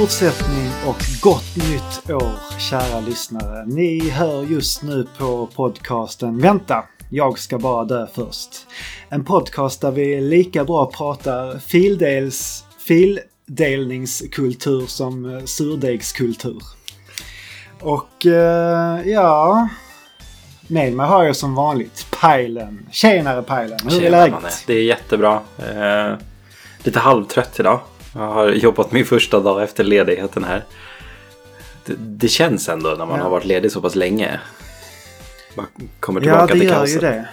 Fortsättning och gott nytt år kära lyssnare. Ni hör just nu på podcasten Vänta, jag ska bara dö först. En podcast där vi lika bra pratar fildels, fildelningskultur som eh, surdegskultur. Och eh, ja, med mig har jag som vanligt Pajlen. Tjenare Pajlen, hur är läget? Det är jättebra. Eh, lite halvtrött idag. Jag har jobbat min första dag efter ledigheten här. Det, det känns ändå när man Ja. har varit ledig så pass länge. Man kommer Ja, tillbaka det till gör kaoset. ju det.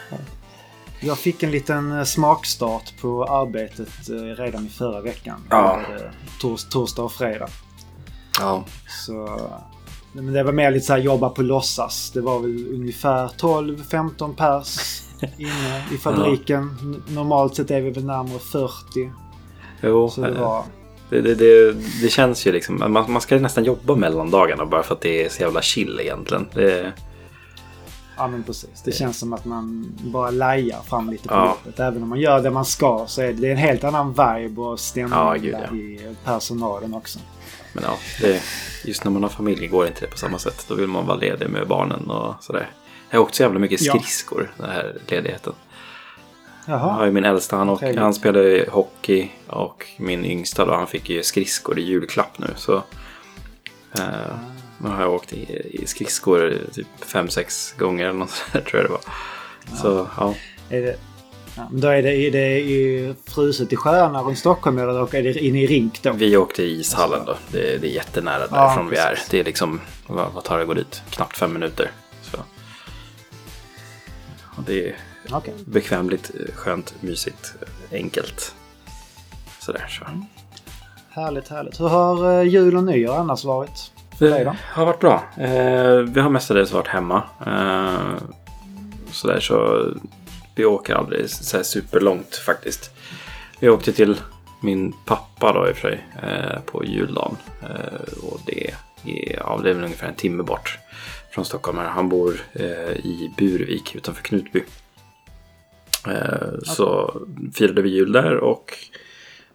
Jag fick en liten eh, smakstart på arbetet eh, redan i förra veckan. Ja. Det eh, Tors, torsdag och fredag. Ja. Så, men det var mer lite så här jobba på låtsas. Det var väl ungefär 12-15 pers inne i fabriken. N- Normalt sett är vi väl närmare 40. Jo, Så det eh, var... det, det, det, det känns ju liksom. Man, man ska nästan jobba mellan dagarna bara för att det är så jävla chill egentligen. Det, Ja men precis. Det känns som att man bara lajar fram lite på Ja. jobbet. Även om man gör det man ska så är det, en helt annan vibe och stämning Ja, gud, ja. i personalen också. men ja, det, just när man har familj går inte det på samma sätt. Då vill man vara ledig med barnen och sådär. Jag har åkt så jävla mycket Ja. skridskor den här ledigheten. Jag har Jaha. ju min äldsta, han, och, han spelade hockey och min yngsta då, han fick ju skridskor i julklapp nu. Så eh, nu har jag åkt i, i skridskor typ fem sex gånger eller något sådär tror jag det var. Så ja, Är det, ja, men då är det, är det i fruset i sjöarna runt Stockholm eller och är det inne i rink då? vi åkte i ishallen då. Det, det är jättenära Ja, därifrån vi är. Det är liksom, vad, vad tar det att gå dit? Knappt fem minuter. Så. Och det är Okej. bekvämligt, skönt, mysigt, enkelt. Sådär så. Härligt, härligt. Hur har eh, jul och nyår annars varit? För dig då? Det har varit bra. Eh, vi har mestadels varit hemma. Eh, sådär så vi åker aldrig så här superlångt faktiskt. Vi åkte till min pappa då i och för sig eh, på juldagen. Eh, och det är, ja, det är väl ungefär en timme bort från Stockholm. Han bor eh, i Burvik utanför Knutby. Eh, Så firade vi jul där och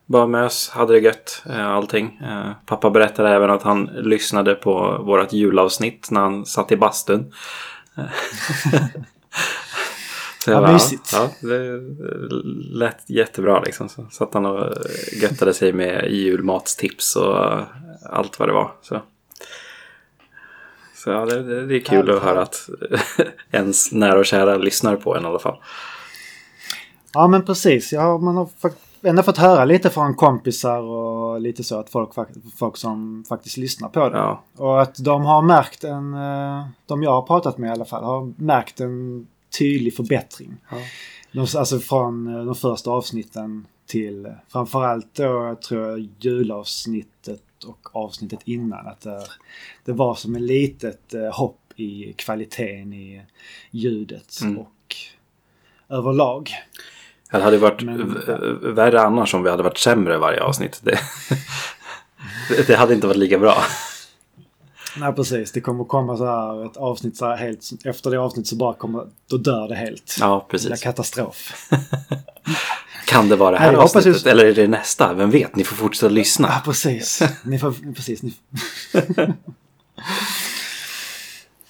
bara mös, hade det gött, eh, allting. Eh, Pappa berättade även att han lyssnade på vårt julavsnitt när han satt i bastun. Så jag Ja, bara, mysigt. Ja, det lät jättebra liksom. Så satt han och göttade sig med julmatstips och allt vad det var. Så, så ja, det, det, är kul att höra att ens nära och kära lyssnar på en i alla fall. Ja men precis. Ja, man har ändå fått höra lite från kompisar och lite så att folk, folk som faktiskt lyssnar på det. Ja, Och att de har märkt en, eh, de jag har pratat med i alla fall, har märkt en tydlig förbättring. Ja. De, alltså från eh, de första avsnitten till framförallt då tror jag julavsnittet och avsnittet innan. Att det, det var som ett litet eh, hopp i kvaliteten i ljudet Mm. och överlag. Det hade varit Men- värre annars om vi hade varit sämre varje avsnitt. Det, det hade inte varit lika bra. Nej precis, det kommer komma så här ett avsnitt så här helt, efter det avsnittet så bara kommer, då dör det helt. Ja, Det precis. katastrof. Kan det vara det här Nej, avsnittet? just- Eller är det nästa? Vem vet? Ni får fortsätta Ja, lyssna. precis. Ni får, precis. Ni...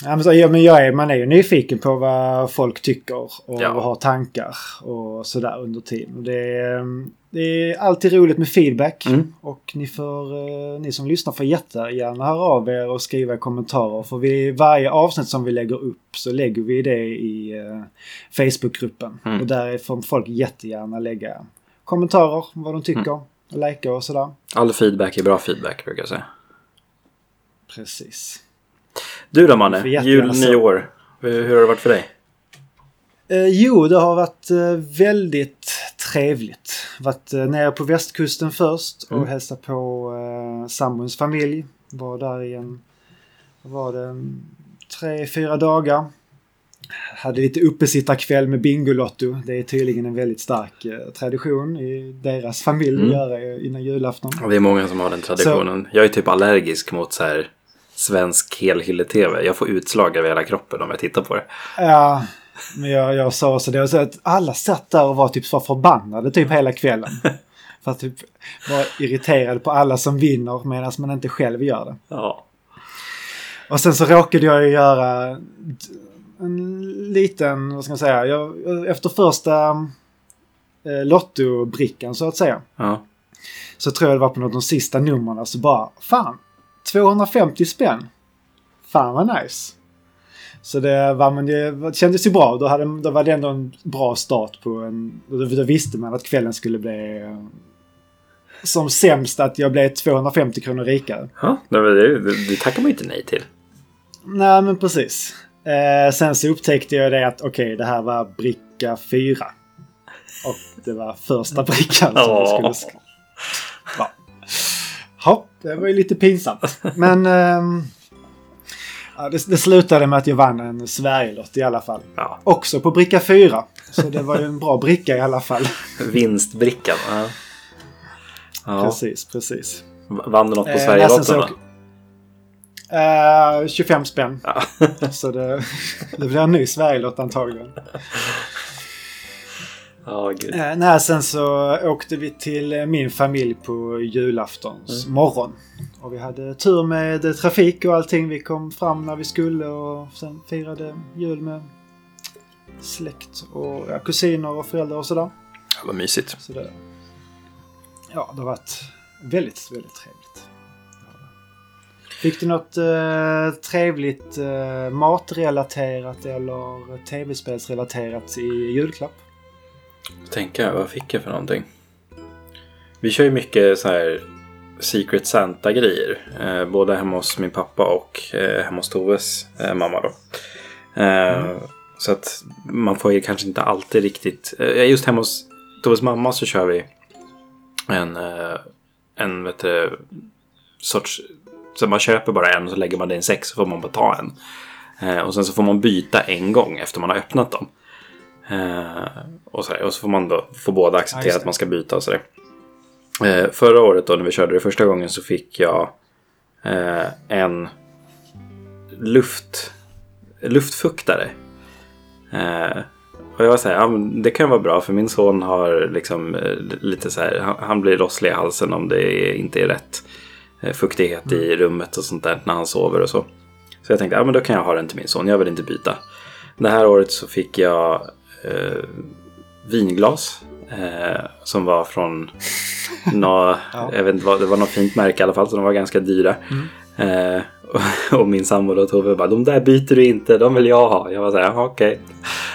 ja, men så, ja, men jag är, man är ju nyfiken på vad folk tycker och Ja. har tankar och sådär under tiden. Det är, det är alltid roligt med feedback Mm. och ni, får, eh, ni som lyssnar får jättegärna höra av er och skriva kommentarer. För vid varje avsnitt som vi lägger upp så lägger vi det i eh, Facebookgruppen. Mm. Och där får folk jättegärna lägga kommentarer, vad de tycker, och likea och sådär. All feedback är bra feedback brukar jag säga. Precis. Du då Manne? Jul, så. nyår. Hur hur har det varit för dig? Eh, jo, det har varit eh, väldigt trevligt. Varit eh, nere på västkusten först och Mm. hälsat på eh, sambons familj. Var där i en, var det, tre, fyra dagar. Hade lite uppesittarkväll med Bingolotto. Det är tydligen en väldigt stark eh, tradition i deras familj Mm. att göra eh, innan julafton. Ja, Det är många som har den traditionen. Jag är typ allergisk mot så här svensk helhylle-tv. Jag får utslag över hela kroppen om jag tittar på det. Ja, men jag, jag sa så det. Så att alla satt där och var typ så förbannade typ hela kvällen. För att typ vara irriterad på alla som vinner medan man inte själv gör det. Ja. Och sen så råkade jag ju göra en liten, vad ska man säga, jag, efter första eh, lottobrickan så att säga. Ja. Så tror jag det var på något av de sista numren så bara, fan, 250 spänn. Fan vad nice. Så det, var, men det kändes ju bra. Då, hade, då var det ändå en bra start på en... Då, då visste man att kvällen skulle bli eh, som sämst att jag blev 250 kronor rikare. Ja, det, det, tackar man ju inte nej till. Nej, men precis. Eh, sen så upptäckte jag det att okej, okay, det här var bricka 4. Och det var första brickan som jag skulle... sk- Ja. Det var ju lite pinsamt. Men... ja, det, det slutade med att jag vann en Sverigelott i alla fall. Ja. Också på bricka 4. Så det var ju en bra bricka i alla fall. Vinstbrickan. Ja. Ja. Precis, precis. Vann du något på Eh, Sverigelotten då? så- Eh, 25 spänn. Ja. Så det, det blir en ny Sverigelott antagligen. Eh, nej, sen så åkte vi till eh, min familj på julaftons Mm. morgon. Och vi hade tur med eh, trafik och allting. Vi kom fram när vi skulle och sen firade jul med släkt och ja, kusiner och föräldrar och sådär. Ja, vad mysigt. Så det, ja, det har varit väldigt, väldigt trevligt. Fick du något eh, trevligt eh, matrelaterat eller tv-spelsrelaterat i julklapp? Tänka, vad fick jag för någonting? Vi kör ju mycket så här Secret Santa-grejer. Eh, både hemma hos min pappa och eh, hemma hos Toves eh, mamma då. Eh, Så att man får ju kanske inte alltid riktigt... Eh, just hemma hos Toves mamma så kör vi en, eh, en vet du, sorts... Så man köper bara en och så lägger man det i en säck så får man bara ta en. Och sen så får man byta en gång efter man har öppnat dem. Eh, och, så, och så får man då få båda acceptera att man ska byta och sådär. Eh, förra året då när vi körde det första gången så fick jag eh, en luft, luftfuktare. Eh, och jag var så här, ja, det kan vara bra för min son har liksom eh, lite så här, han, han blir rosslig i halsen om det inte är rätt eh, fuktighet i rummet och sånt där när han sover och så. Så jag tänkte, ja men då kan jag ha den till min son, jag vill inte byta. Det här året så fick jag eh, vinglas eh, som var från nå, Ja. jag vet inte vad, det var något fint märke i alla fall så de var ganska dyra. Eh, och, och min sambo då Tove bara, de där byter du inte, de vill jag ha. Jag var så här, "Jaha, okej.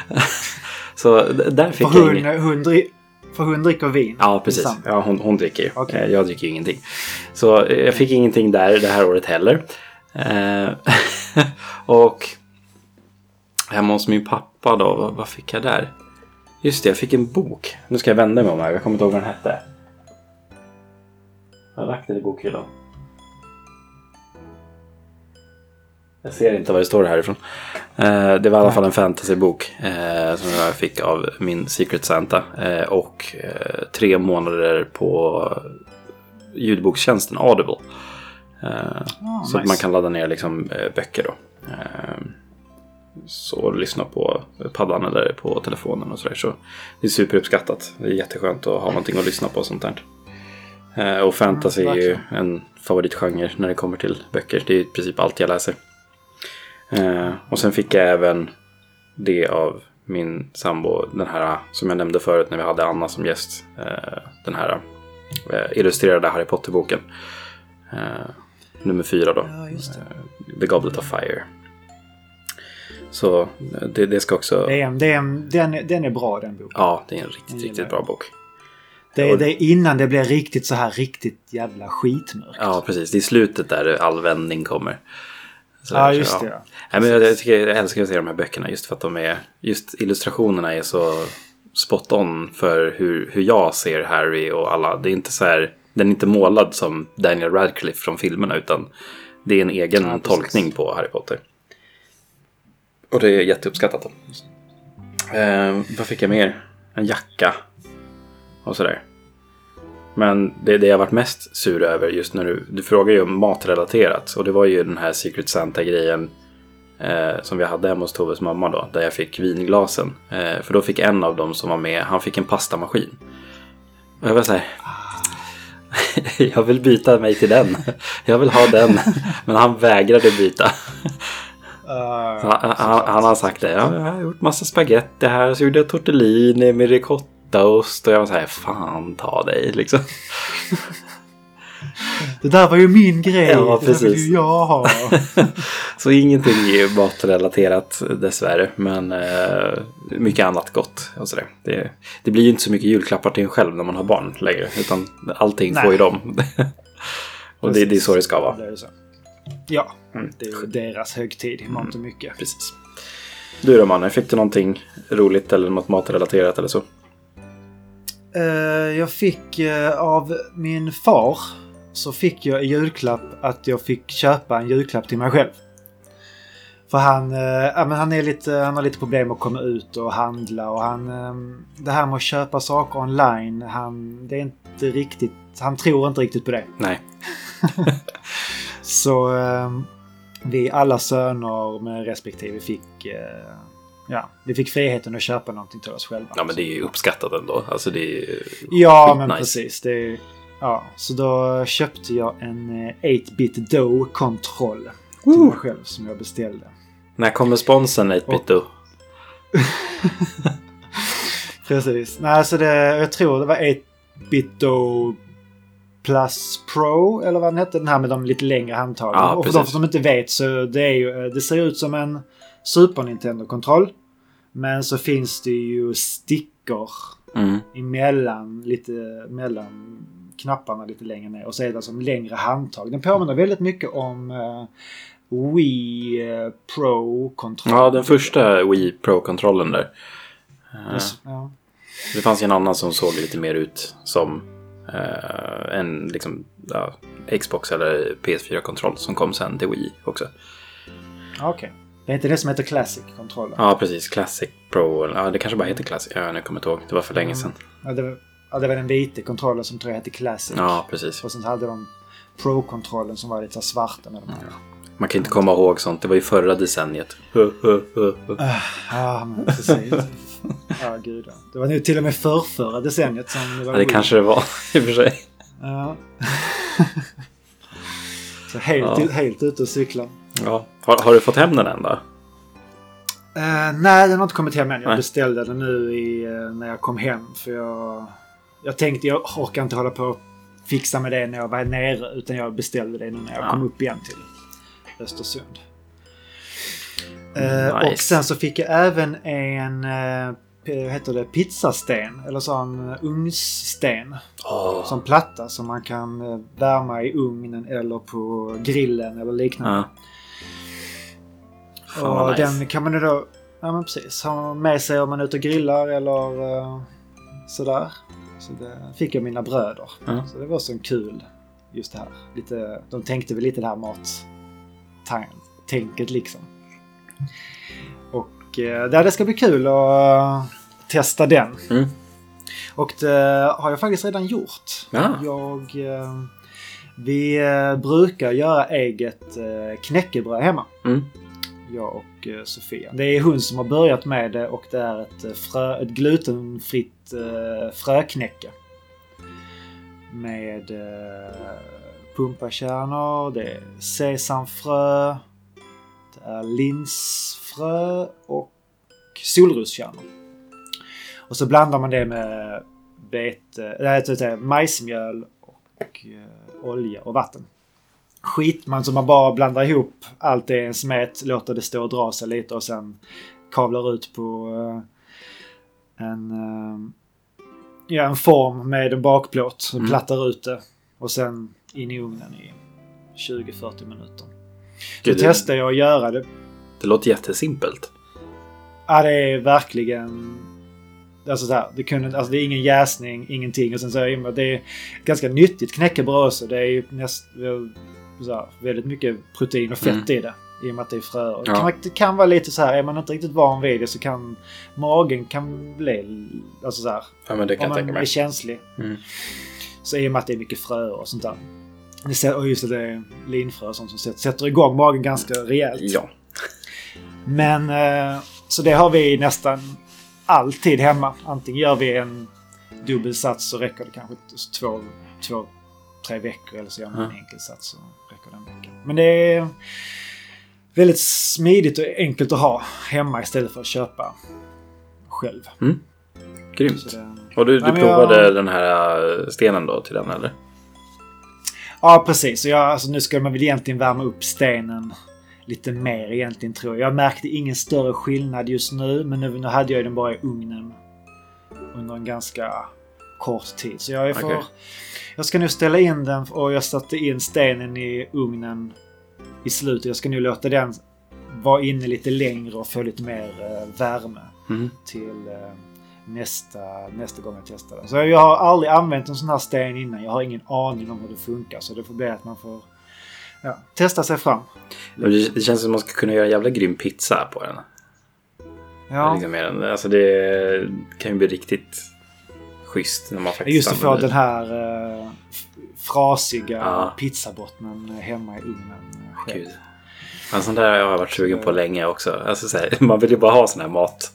så d- där fick För jag hon, inget. hon, dri- för hon dricker vin? Ja, precis. Tillsammans. Ja, hon, hon dricker ju. Okej. Eh, Jag dricker ju ingenting. Så eh, jag fick ingenting där det här året heller. Eh, och hemma hos min pappa då, vad, vad fick jag där? Just det, jag fick en bok. Nu ska jag vända mig om här, jag kommer inte ihåg vad den hette. Jag har lagt den i bokhyllan. Jag ser inte vad det står härifrån. Eh, det var i alla fall en fantasybok eh, som jag fick av min Secret Santa. Eh, och tre månader på ljudbokstjänsten Audible. Ah, så att nice. man kan ladda ner liksom, böcker då. Så lyssna på paddan eller på telefonen och sådär. Så det är superuppskattat. Det är jätteskönt att ha någonting att lyssna på och sånt där. Eh, och fantasy Mm, är ju en favoritgenre när det kommer till böcker. Det är i princip allt jag läser. Eh, och sen fick jag även det av min sambo, den här som jag nämnde förut när vi hade Anna som gäst. Eh, den här illustrerade Harry Potter-boken. Nummer fyra då. Ja, The Goblet of Fire. Så eh, det, det ska också... Det är, det är, en- den, den är bra den boken. Ja, det är en riktigt, riktigt bra bok. Det, det är innan det blir riktigt så här riktigt jävla skitmörkt. Ja, precis. Det är slutet där all vändning kommer. Så Ja, där, så, just det. Ja. Men jag, jag, tycker, jag älskar att se de här böckerna just för att de är... Just illustrationerna är så spot on för hur, hur jag ser Harry och alla. Det är inte så här... Den är inte målad som Daniel Radcliffe från filmerna utan det är en egen Ja, tolkning på Harry Potter. Och det är jätteuppskattat. Eh, vad fick jag mer? En jacka. Och sådär. Men det, det jag varit mest sur över just när du, du frågar ju om matrelaterat. Och det var ju den här Secret Santa-grejen eh, som vi hade hemma hos Toves mamma då. Där jag fick vinglasen. Eh, för då fick en av dem som var med, han fick en pastamaskin. Och jag var såhär. jag vill byta mig till den. Jag vill ha den. Men han vägrade byta. Uh, han, han, han, har sagt det. Ja, jag har gjort massa spaghetti här. Så gjorde jag tortellini med ricottaost. Och jag var så här, fan ta dig liksom. Det där var ju min grej. Ja, det precis. där vill ju jag ha. så ingenting är matrelaterat dessvärre. Men eh, mycket annat gott. Och så där. Det, det blir ju inte så mycket julklappar till en själv när man har barn längre. Utan allting Nej. får ju dem. och det, det är så det ska vara. Det ju. Ja, Mm. det är ju deras högtid i mångt och mycket. Precis. Du då mannen, fick du någonting roligt eller något matrelaterat eller så? Eh, jag fick eh, av min far så fick jag i julklapp att jag fick köpa en julklapp till mig själv. För han, ja, men han, är lite, han har lite problem att komma ut och handla och han... Eh, det här med att köpa saker online, han, det är inte riktigt... Han tror inte riktigt på det. Nej. Så eh, vi alla söner med respektive fick... Eh, ja, vi fick friheten att köpa någonting till oss själva. Ja men det är ju uppskattat ändå. Alltså det är ju Ja, men skitnice. precis. Det är, ja, så då köpte jag en eh, 8-bit Dough-kontroll till mig själv som jag beställde. När kommer sponsen 8-bit då? Precis. Nej, så det, jag tror det var 8-bit Dough Plus Pro eller vad den hette. Den här med de lite längre handtagen. Ja, och för de som inte vet så det, är ju, eh, det ser ut som en Super Nintendo-kontroll. Men så finns det ju stickor Mm. emellan, lite mellan knapparna lite längre ner och så är det som längre handtag. Den påminner väldigt mycket om uh, Wii eh, Pro-kontroll. Ja, den första Wii Pro-kontrollen där. Eh, Ja. Det fanns ju en annan som såg lite mer ut som en liksom, ja, Xbox eller PS4-kontroll som kom sen till Wii också. Okej. Det är inte det som heter Classic-kontrollen? Ja, precis. Classic Pro. Ja, det kanske bara heter Classic. Ja, nu kommer jag inte ihåg. Det var för länge sedan. Ja, det, var, ja, det var den vita kontrollen som tror jag hette Classic. Ja, precis. Och sen hade de Pro-kontrollen som var lite så svarta med de här. Man kan inte komma ihåg sånt. Det var ju förra decenniet. Ah, Ja, men precis. Ja, gud ja. Det var nu till och med förrförra decenniet som det var Ja, det kanske det var i och för sig. Ja. så helt, Ja. helt ute och cykla. Ja. Har, har du fått hem den än då? Eh, nej, den har inte kommit hem än. Jag Nej. beställde den nu i, eh, när jag kom hem. För jag, jag tänkte jag orkar inte hålla på och fixa med det när jag var nere. Utan jag beställde det nu när jag Ja. kom upp igen till Östersund. Eh, Nice. Och sen så fick jag även en eh, heter det, pizzasten. Eller sån ugnssten. Åh. Som platta som man kan eh, värma i ugnen eller på grillen eller liknande. Fan Och nice. den kan man ju då ja, men precis, ha med sig om man är ute och grillar eller eh, sådär. Så det fick jag mina bröder. Ja. Så det var så kul just det här. Lite, de tänkte väl lite det här mat-tänket liksom. Och eh, det ska bli kul att eh, testa den. Mm. Och det har jag faktiskt redan gjort. Ja. Jag, eh, vi eh, brukar göra eget knäckebröd hemma. Mm. Jag och Sofia. Det är hon som har börjat med det och det är ett, frö, ett glutenfritt fröknäcke. Med pumpakärnor, det är sesamfrö, linsfrö och solroskärnor. Och så blandar man det med nej, jag säga, majsmjöl och eh, olja och vatten. Skit man så man bara blandar ihop allt det i en smet, låter det stå och dra sig lite och sen kavlar ut på eh, en, eh, ja, en form med en bakplåt. Mm. plattar ut det och sen in i ugnen i 20-40 minuter. Gud, det, testade jag att göra det. det låter jättesimpelt. Ja, det är verkligen... Alltså så här, det, kunde, alltså det är ingen jäsning, ingenting. Och sen så är det, det är ganska nyttigt knäckebröd också. Det är ju näst, så här, väldigt mycket protein och fett Mm. i det. I och med att det är fröer. Det, Ja. kan, det kan vara lite så här, är man inte riktigt van vid det så kan magen kan bli... Alltså så här, Ja, men det kan om man är känslig. Mm. Så i och med att det är mycket fröer och sånt där. Och just det, det är linfrö och sånt som sätter- igång magen ganska rejält. Ja. Men eh, så det har vi nästan alltid hemma. Antingen gör vi en dubbelsats så räcker det kanske två, två tre veckor eller så gör man en enkel sats så räcker den veckan. Men det är väldigt smidigt och enkelt att ha hemma istället för att köpa själv. Mm. Grymt. Det- Och du, du provade jag- den här eh, stenen då till den eller? Ja, precis. Jag, alltså, nu ska man väl egentligen värma upp stenen lite mer egentligen tror jag. Jag märkte ingen större skillnad just nu, men nu, nu hade jag den bara i ugnen under en ganska kort tid. Så jag, är för, Okej. jag ska nu ställa in den och jag satte in stenen i ugnen i slutet. Jag ska nu låta den vara inne lite längre och få lite mer eh, värme Mm. till eh, nästa, nästa gång jag testar den. Så jag har aldrig använt en sån här sten innan. Jag har ingen aning om hur det funkar. Så det får bli att man får ja, testa sig fram. Det, det känns som att man ska kunna göra en jävla grym pizza på den. Ja, Liksom den. Alltså det kan ju bli riktigt schysst när man faktiskt just att få den här f- frasiga Ja. pizzabottnen hemma i ugnen. eh. Gud. En sån där har jag varit sugen på länge också. Alltså, så här, man vill ju bara ha såna här mat,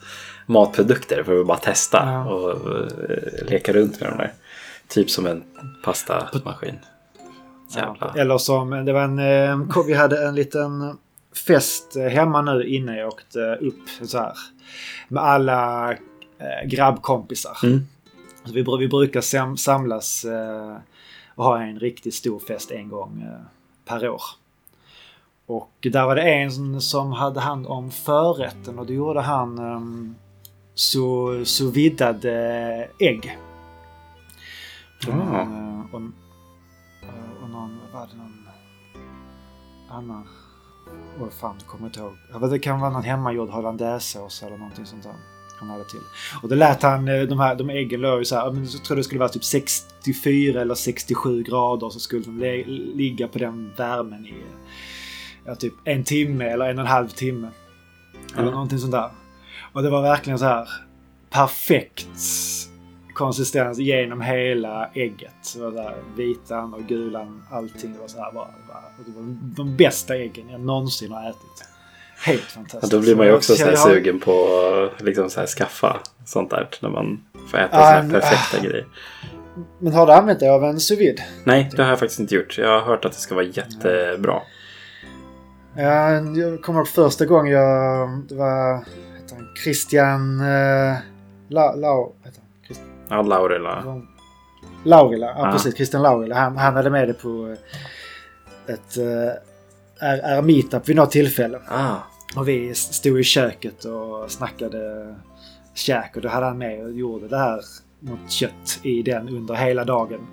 matprodukter för att bara testa Ja. och eh, leka runt med dem där. Typ som en pastamaskin. Jävla. Eller som, det var en, eh, vi hade en liten fest eh, hemma nu innan jag åkte upp så här. Med alla eh, grabbkompisar. Mm. Så vi, vi brukar sam, samlas eh, och ha en riktigt stor fest en gång eh, per år. Och där var det en som, som hade hand om förrätten och då gjorde han um, så, så viddade ägg. Ah. Eh, och, och någon, vad var det någon annan? Åh fan, jag kommer inte ihåg. Det kan vara någon hemmagjord hollandaisesås eller någonting sånt där. Han hade till. Och då lät han eh, de här de äggen låg ju så här. Men jag tror det skulle vara typ 64 eller 67 grader så skulle de ligga på den värmen i ja, typ en timme eller en och en halv timme. Eller Ja. någonting sånt där. Och det var verkligen så här perfekt konsistens genom hela ägget. Så det var vitan och gulan, allting. Det var så här bara, och det var de bästa äggen jag någonsin har ätit. Helt Ja, fantastiskt. då blir man ju Så också så här sugen på att liksom så här skaffa sånt där. När man får äta Ja, såna här perfekta grejer. Men har du använt dig av en sous vide? Nej, det har jag faktiskt inte gjort. Jag har hört att det ska vara jättebra. Ja, jag kommer ihåg första gången jag... Det var... Heter han, Christian... Uh, La, Lau, heter han? Christian, Ja, Laurila. Laurila. Ja, Ja. precis. Christian Laurila. Han, han hade med det på eh, ett uh, är meetup vid något tillfälle. Ah, Och vi stod i köket och snackade käk och då hade han med och gjorde det här mot kött i den under hela dagen.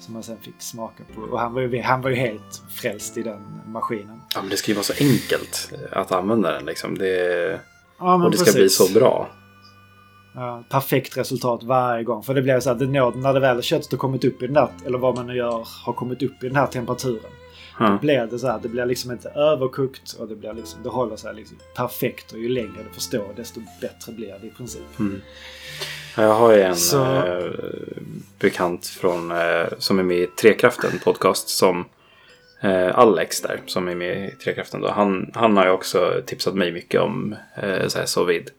Som man sen fick smaka på. Och han var ju, han var ju helt frälst i den maskinen. ja, men det ska ju vara så enkelt att använda den liksom. Det, Ja, men och det ska bli så bra. Ja, perfekt resultat varje gång. För det blev så att det när det väl köttet har kommit upp i den där, eller vad man nu gör, har kommit upp i den här temperaturen. Ja. Blir det så här, det blir liksom inte överkokt och det blir liksom, det håller sig liksom perfekt. Och ju längre du förstår desto bättre blir det i princip. Mm. Ja, Jag har ju en Så- eh, bekant från, eh, som är med i Trekraften podcast som eh, Alex där som är med i Trekraften. Då. Han, han har ju också tipsat mig mycket om eh, så här sous vide.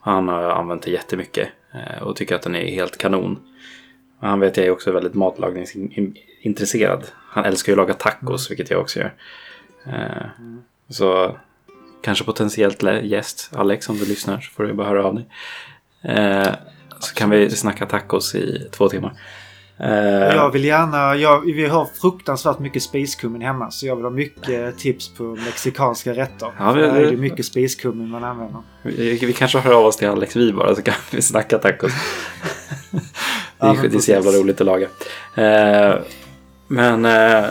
Han har använt det jättemycket eh, och tycker att den är helt kanon. Han vet jag är också väldigt matlagningsintresserad. Han älskar ju att laga tacos, vilket jag också gör. Eh, Så kanske potentiellt gäst, Alex, om du lyssnar så får du bara höra av dig. Eh, så kan vi snacka tacos i två timmar. Eh, Jag vill gärna, jag, vi har fruktansvärt mycket spiskummin hemma så jag vill ha mycket tips på mexikanska rätter. Ja, vi- är det vi- mycket spiskummin man använder. vi, vi kanske hör av oss till Alex vi bara så kan vi snacka tacos. det, är, det är så jävla roligt att laga. Eh, men eh,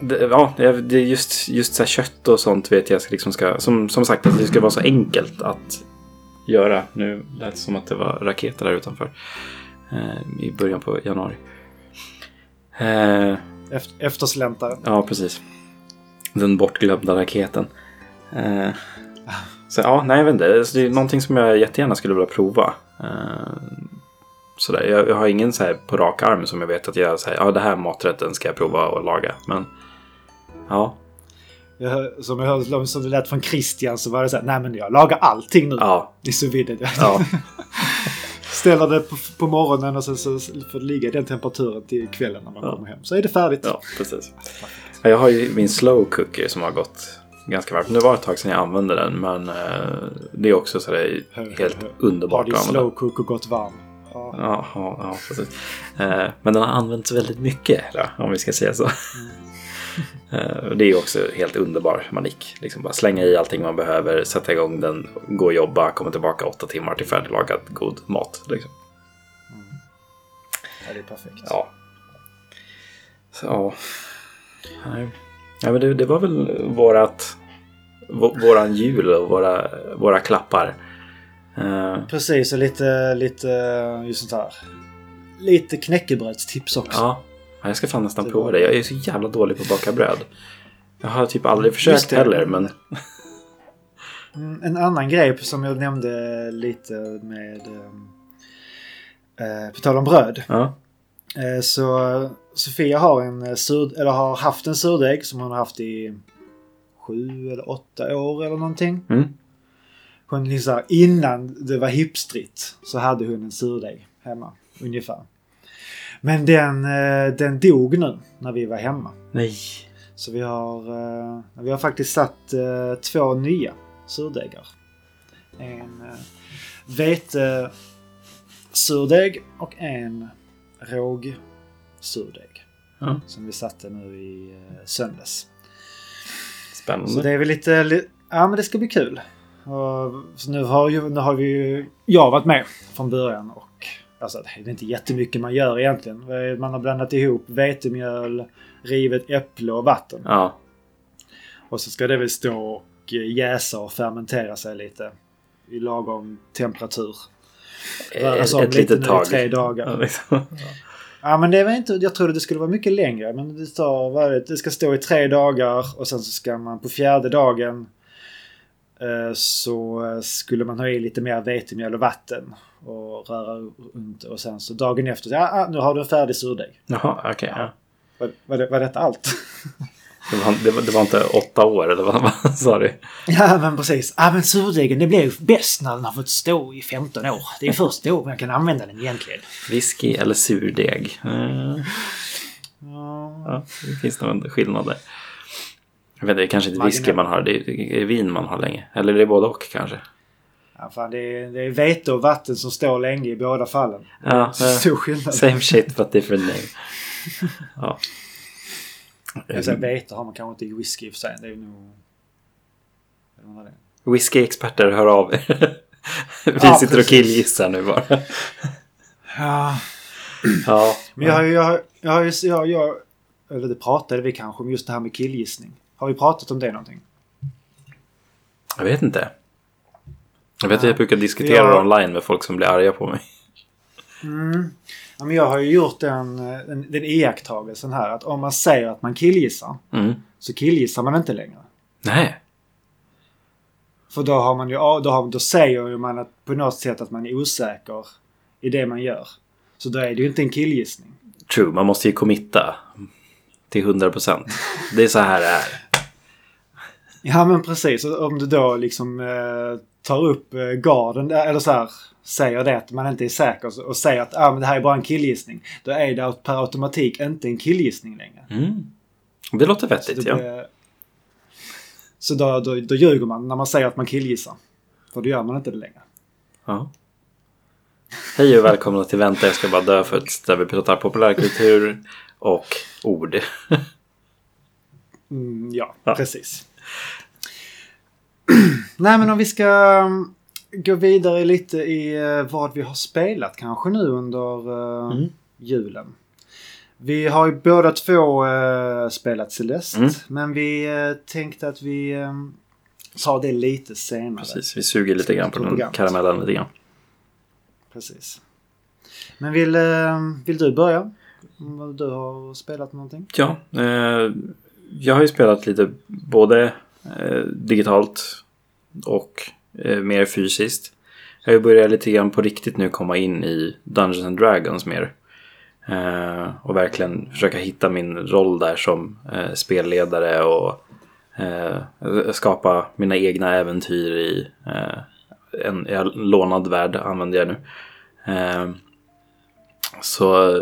det, ja, det är är just, just så kött och sånt vet jag ska liksom ska, som, som sagt att det ska vara så enkelt att göra. Nu lät det som att det var raketer där utanför eh, i början på januari. Eh, Efter, eftersläntare. Ja, precis. Den bortglömda raketen. Eh, så ja, nej jag vet inte. Alltså, Det är någonting som jag jättegärna skulle vilja prova. Eh, sådär. Jag, jag har ingen så här på rak arm som jag vet att jag säger ja det här maträtten ska jag prova att laga. Men ja, Jag, hör- som jag hörde, som det lät från Christian så var det så här, nej men jag lagar allting nu. ja, Det är så viddigt. ja. ställer det på, på morgonen och sen så får det ligga i den temperaturen till kvällen när man Ja. kommer hem. Så är det färdigt. Ja, precis. Ja, Jag har ju min slow cooker som har gått ganska varmt. Nu var det ett tag sedan jag använde den men eh, det är också så det är helt Har underbart din att använda. slow cooker gått varm? Ja. Ja, ja, precis. Eh, men den har använts väldigt mycket om vi ska säga så. Och det är ju också helt underbar manik. Liksom bara slänga i allting man behöver, sätta igång den, gå och jobba, komma tillbaka åtta timmar till färdiglagad god mat. Liksom. ja, det är perfekt. Ja. Så, ja. Nej. Ja, men det, det var väl vårat, vå- våran jul och våra, våra klappar. Eh, Precis, och lite, lite just sånt här. Lite knäckebrödstips också. ja, Ja, jag ska fan nästan prova det. Jag är så jävla dålig på att baka bröd. Jag har typ aldrig försökt heller, men... Mm, En annan grej som jag nämnde lite med... Eh, på tal om bröd. Ja. Eh, så Sofia har en eh, sur, eller har haft en surdeg som hon har haft i sju eller åtta år eller någonting. Mm. Hon liksom, innan det var hipstrigt så hade hon en surdeg hemma ungefär. Men den, eh, den dog nu när vi var hemma. Nej. Så vi har, eh, vi har faktiskt satt eh, två nya surdegar. En vete surdeg och en råg surdeg. Ja. Som vi satte nu i söndags. Spännande. Så det är väl lite, li- ja men det ska bli kul. Och, så nu har, ju, nu har vi ju, jag varit med från början och alltså det är inte jättemycket man gör egentligen. Man har blandat ihop vetemjöl, rivet äpple och vatten. Ja. Och så ska det väl stå och jäsa och fermentera sig lite. I lagom temperatur. Röra Ett, sig om ett lite litet nu i tag. tre dagar. Ja, liksom. Ja men det var inte, jag trodde det skulle vara mycket längre. Men det, tar, det ska stå i tre dagar och sen så ska man på fjärde dagen eh, så skulle man ha i lite mer vetemjöl och vatten. Och röra runt och sen så dagen efter, ja ah, nu har du en färdig surdeg. Jaha, okej. ja. Var, var, det, var detta allt? Det, var, det, var, det var inte åtta år, eller vad, sa du? Ja men precis. Ja men surdegen det blir ju bäst när den har fått stå i 15 år. Det är först då man kan använda den egentligen. Whisky eller surdeg? Eh, Ja. det finns nog en skillnad där. Jag vet inte, det är kanske inte whisky man har, det är, det är vin man har länge. Eller det är både och kanske. Ja, fan, det, är, det är vete och vatten som står länge i båda fallen. Ja, Stor skillnad. Same shit but different name. Ja. Alltså, vete har man kanske inte i whisky i och för sig. Det är nog... Jag. Whiskyexperter, hör av er. Vi Ja, sitter och killgissar nu bara. Ja, Ja, men jag har ju... Jag, jag, jag, jag, eller det pratade vi kanske om just det här med killgissning. Har vi pratat om det någonting? jag vet inte. Jag vet att jag brukar diskutera Jag- online med folk som blir arga på mig. Mm. Ja, men jag har ju gjort den, den, den iakttagelsen här att om man säger att man killgissar Mm. så killgissar man inte längre. Nej. För då har man ju, då, har, då säger man att på något sätt att man är osäker i det man gör. Så då är det ju inte en killgissning. True, man måste ju committa. Till 100 procent. Det är så här det är. Ja men precis. Om du då liksom eh, tar upp eh, garden där, eller så här säger det att man inte är säker och säger att ah, men det här är bara en killgissning. Då är det per automatik inte en killgissning längre. Mm. Det låter Så, vettigt, ja. blir- så då, då, då ljuger man när man säger att man killgissar. För då gör man inte det längre. ja. Hej och välkomna till Vänta, jag ska bara dö för ett där vi pratar populärkultur och ord. Mm, ja, Ja. precis. Nej men om vi ska mm, gå vidare lite i eh, vad vi har spelat kanske nu under eh, Mm. julen. Vi har ju båda två eh, spelat Celeste. Mm. Men vi eh, tänkte att vi eh, tar det lite senare. Precis, vi suger lite grann på den karamellen lite grann. Precis. Men vill, eh, vill du börja? Om du har spelat någonting? Ja, eh, jag har ju spelat lite både Eh, digitalt och eh, mer fysiskt. Jag har ju börjat lite grann på riktigt nu komma in i Dungeons and Dragons mer. Eh, och verkligen försöka hitta min roll där som eh, spelledare och eh, skapa mina egna äventyr i eh, en, en lånad värld använder jag nu. Eh, så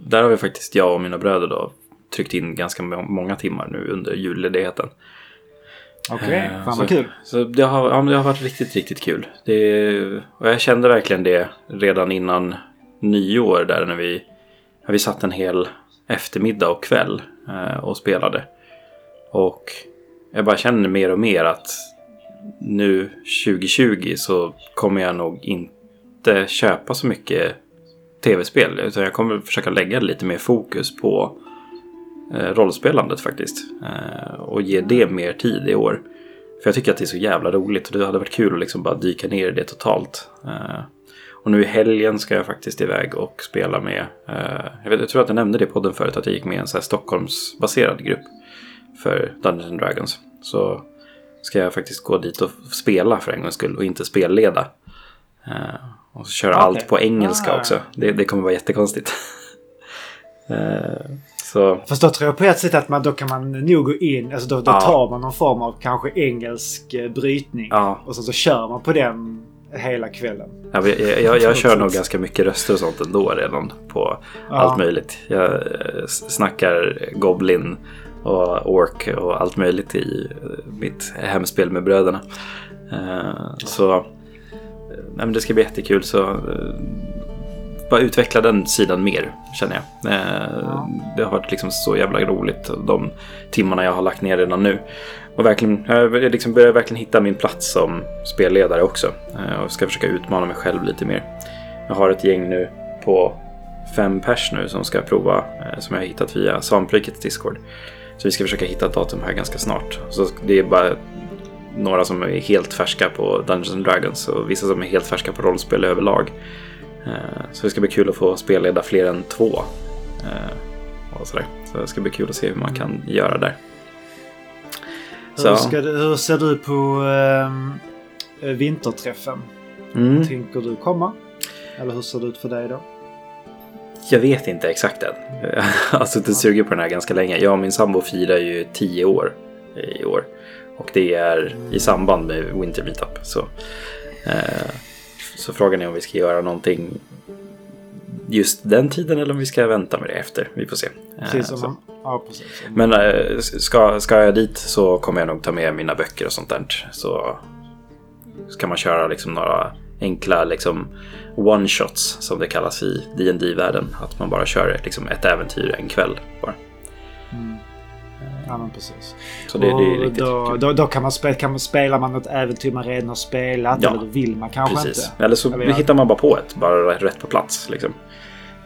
där har vi faktiskt, jag och mina bröder då, tryckt in ganska många timmar nu under julledigheten. Okej, okay, Eh, fan vad kul. Så det har, ja, det har varit riktigt, riktigt kul. Det, och jag kände verkligen det redan innan nyår där när vi, när vi satt en hel eftermiddag och kväll eh, och spelade. Och jag bara känner mer och mer att nu 2020 så kommer jag nog inte köpa så mycket tv-spel. Utan jag kommer försöka lägga lite mer fokus på rollspelandet faktiskt. Eh, och ge det mer tid i år. För jag tycker att det är så jävla roligt och det hade varit kul att liksom bara dyka ner i det totalt. Eh, och nu i helgen ska jag faktiskt iväg och spela med, eh, jag, vet, jag tror att jag nämnde det i podden förut, att jag gick med en så här Stockholmsbaserad grupp för Dungeons and Dragons. Så ska jag faktiskt gå dit och spela för en gångs skull och inte spelleda. Eh, och så köra Okej. allt på engelska Ah. också. Det, det kommer vara jättekonstigt. så Fast då tror jag på ett sätt att man, då kan man nog gå in, alltså då, då Ja. tar man någon form av kanske engelsk eh, brytning. ja, Och sen så kör man på den hela kvällen. jag, jag, jag, jag kör nog ganska mycket röster och sånt ändå redan på Ja. allt möjligt. Jag eh, snackar Goblin och Ork och allt möjligt i eh, mitt hemspel med bröderna. Så nej, men det ska bli jättekul. Så bara utveckla den sidan mer känner jag. Eh. Det har varit liksom så jävla roligt de timmarna jag har lagt ner redan nu. Och verkligen, jag liksom börjar verkligen hitta min plats som spelledare också. Eh, Och ska försöka utmana mig själv lite mer. Jag har ett gäng nu på fem pers nu som ska prova, eh, som jag har hittat via Svanprykets Discord. Så vi ska försöka hitta ett datum här ganska snart. Så det är bara några som är helt färska på Dungeons and Dragons och vissa som är helt färska på rollspel överlag. Eh, Så det ska bli kul att få spelleda fler än två. Eh, Och sådär. Så det ska bli kul att se hur man kan göra där. Hur, ska du, hur ser du på eh, vinterträffen? Mm. Tänker du komma? Eller hur ser det ut för dig då? Jag vet inte exakt än. Jag har suttit och sugit på den här ganska länge. Jag och min sambo firar ju tio år i år. Och det är i samband med Winter Meetup. Så, eh, så frågan är om vi ska göra någonting just den tiden eller om vi ska vänta med det efter. Vi får se. Eh, Precis som så. man, ja, precis. Men eh, ska, ska jag dit så kommer jag nog ta med mina böcker och sånt där. Så ska man köra liksom några enkla liksom one-shots som det kallas i dd världen Att man bara kör liksom ett äventyr en kväll bara. Ja, men precis. Så det, det är Och riktigt då, då, då kan man spela, kan man spela man något äventyr man redan har spelat Ja, eller vill man kanske Precis. inte. Eller så Eller hittar man bara på ett, bara rätt på plats. Liksom.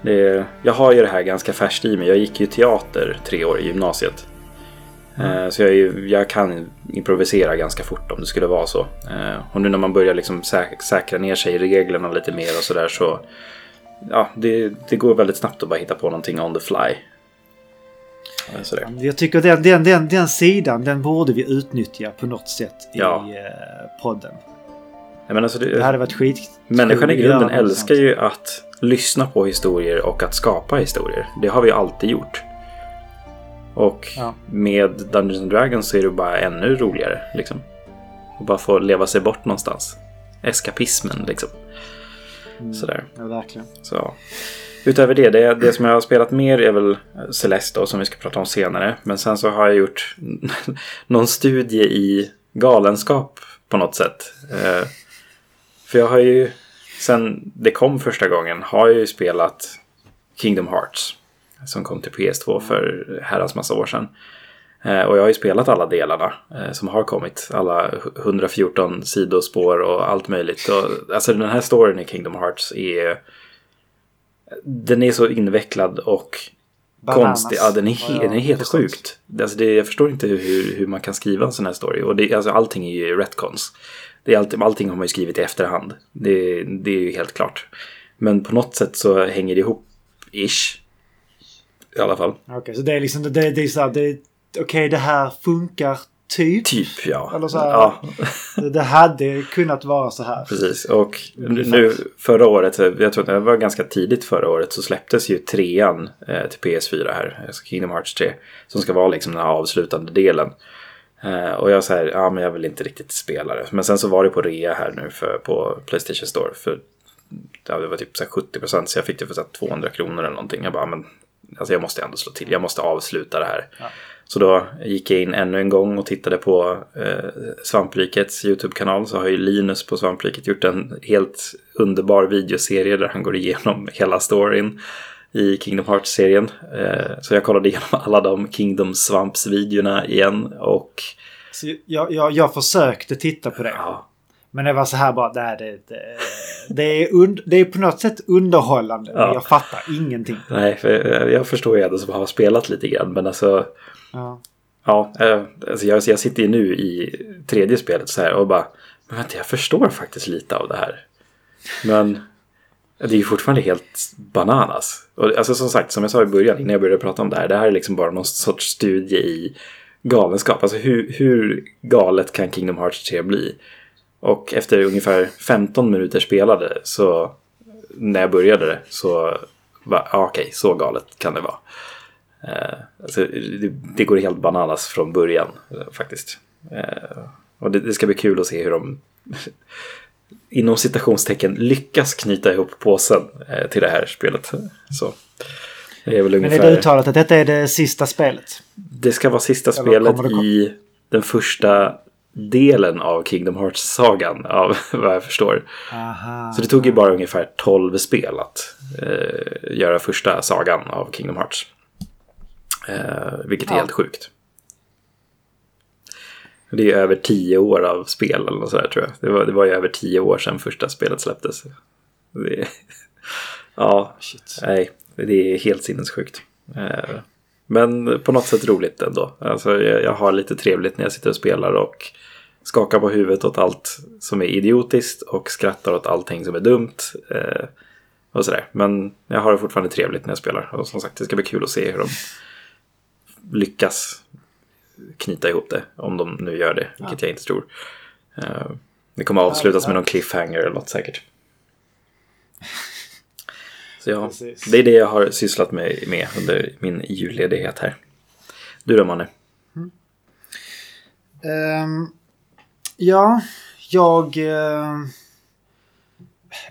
Det, jag har ju det här ganska färskt i mig. Jag gick ju teater tre år i gymnasiet. Eh, Så jag, är jag kan improvisera ganska fort om det skulle vara så. Eh, Och nu när man börjar liksom säk- säkra ner sig i reglerna lite mer och sådär så... Ja, det, det går väldigt snabbt att bara hitta på någonting on the fly. Sådär. Jag tycker den, den, den, den sidan den borde vi utnyttja på något sätt Ja. i eh, podden. Jag menar, alltså det, Det hade varit skit. Människan i grunden älskar ju att lyssna på historier och att skapa historier. Det har vi alltid gjort. Och Ja. med Dungeons and Dragons så är det bara ännu roligare. Liksom. Och bara få leva sig bort någonstans. Eskapismen liksom. Sådär. Ja, verkligen. Så. Utöver det, det, det som jag har spelat mer är väl Celeste då, som vi ska prata om senare. Men sen så har jag gjort någon studie i galenskap på något sätt. Eh, för jag har ju, sen det kom första gången, har jag ju spelat Kingdom Hearts. Som kom till PS2 för herrans massa år sedan. Eh, och jag har ju spelat alla delarna eh, som har kommit. Alla 114 sidospår och allt möjligt. Och, alltså den här storyn i Kingdom Hearts är... Den är så invecklad och Bananas. konstig. Ja, den är, Ja, he- den är helt sjukt. Alltså det, jag förstår inte hur, hur man kan skriva en sån här story. Och det, alltså allting är ju retcons. Det är alltid, allting har man ju skrivit i efterhand. Det, det är ju helt klart. Men på något sätt så hänger det ihop, ish. I alla fall. Okej, så det är liksom det, det är så här, det Okej, det här funkar typ. Typ, ja. Eller så här- ja. Det, hade kunnat vara så här. Precis, och nu förra året, jag tror att det var ganska tidigt förra året, så släpptes ju trean eh, till PS4 här, alltså Kingdom Hearts 3, som ska vara liksom den här avslutande delen. Eh, och jag säger, ja men jag vill inte riktigt spela det. Men sen så var det på rea här nu för, på Playstation Store för ja, det var typ så här 70 procent så jag fick det för så här 200 kronor eller någonting. Jag bara, men alltså jag måste ändå slå till, jag måste avsluta det här. Ja. Så då gick jag in ännu en gång och tittade på eh, Svamprikets YouTube-kanal. Så har ju Linus på Svampriket gjort en helt underbar videoserie där han går igenom hela storyn i Kingdom Hearts-serien. Eh, så jag kollade igenom alla de Kingdom Svamps-videorna igen och jag, jag, jag försökte titta på det. ja, Men det var så här bara, nej, det, det, det, är und, det är på något sätt underhållande. Men Ja. jag fattar ingenting. nej, för jag, jag förstår ju ändå som har spelat lite grann, men alltså Ja. Ja, eh, alltså jag, jag sitter ju nu i tredje spelet så här och bara Men vänta, jag förstår faktiskt lite av det här. Men det är ju fortfarande helt bananas. Och alltså som sagt, som jag sa i början innan jag började prata om det här. Det här är liksom bara någon sorts studie i galenskap. Alltså hur, hur galet kan Kingdom Hearts 3 bli? Och efter ungefär 15 minuter spelade så när jag började det så var ja, okej, så galet kan det vara. Eh, alltså, det, det går helt bananas från början eh, faktiskt. Eh, och det, det ska bli kul att se hur de inom citationstecken lyckas knyta ihop påsen till det här spelet. Så det är väl Men ungefär... är det uttalat att detta är det sista spelet? Det ska vara sista Eller spelet kom- i den första delen av Kingdom Hearts-sagan av vad jag förstår. Aha. Så det tog ju bara ungefär 12 spel att eh, göra första sagan av Kingdom Hearts. Eh, vilket är Ja. helt sjukt. Det är över 10 år av spel eller sådär tror jag. Det var, det var ju över 10 år sedan första spelet släpptes. Det ja, Shit. nej, det är helt sinnessjukt. Eh, men på något sätt roligt ändå. Alltså, jag, jag har lite trevligt när jag sitter och spelar och skakar på huvudet åt allt som är idiotiskt och skrattar åt allting som är dumt. Eh, och sådär. Men jag har det fortfarande trevligt när jag spelar. Och som sagt, det ska bli kul att se hur de lyckas knyta ihop det. Om de nu gör det, vilket jag inte tror. Eh, det kommer att avslutas med någon cliffhanger eller något säkert. Så ja, Precis. det är det jag har sysslat med, med under min julledighet här. Du då Manne? Ehm, ja, jag... Uh,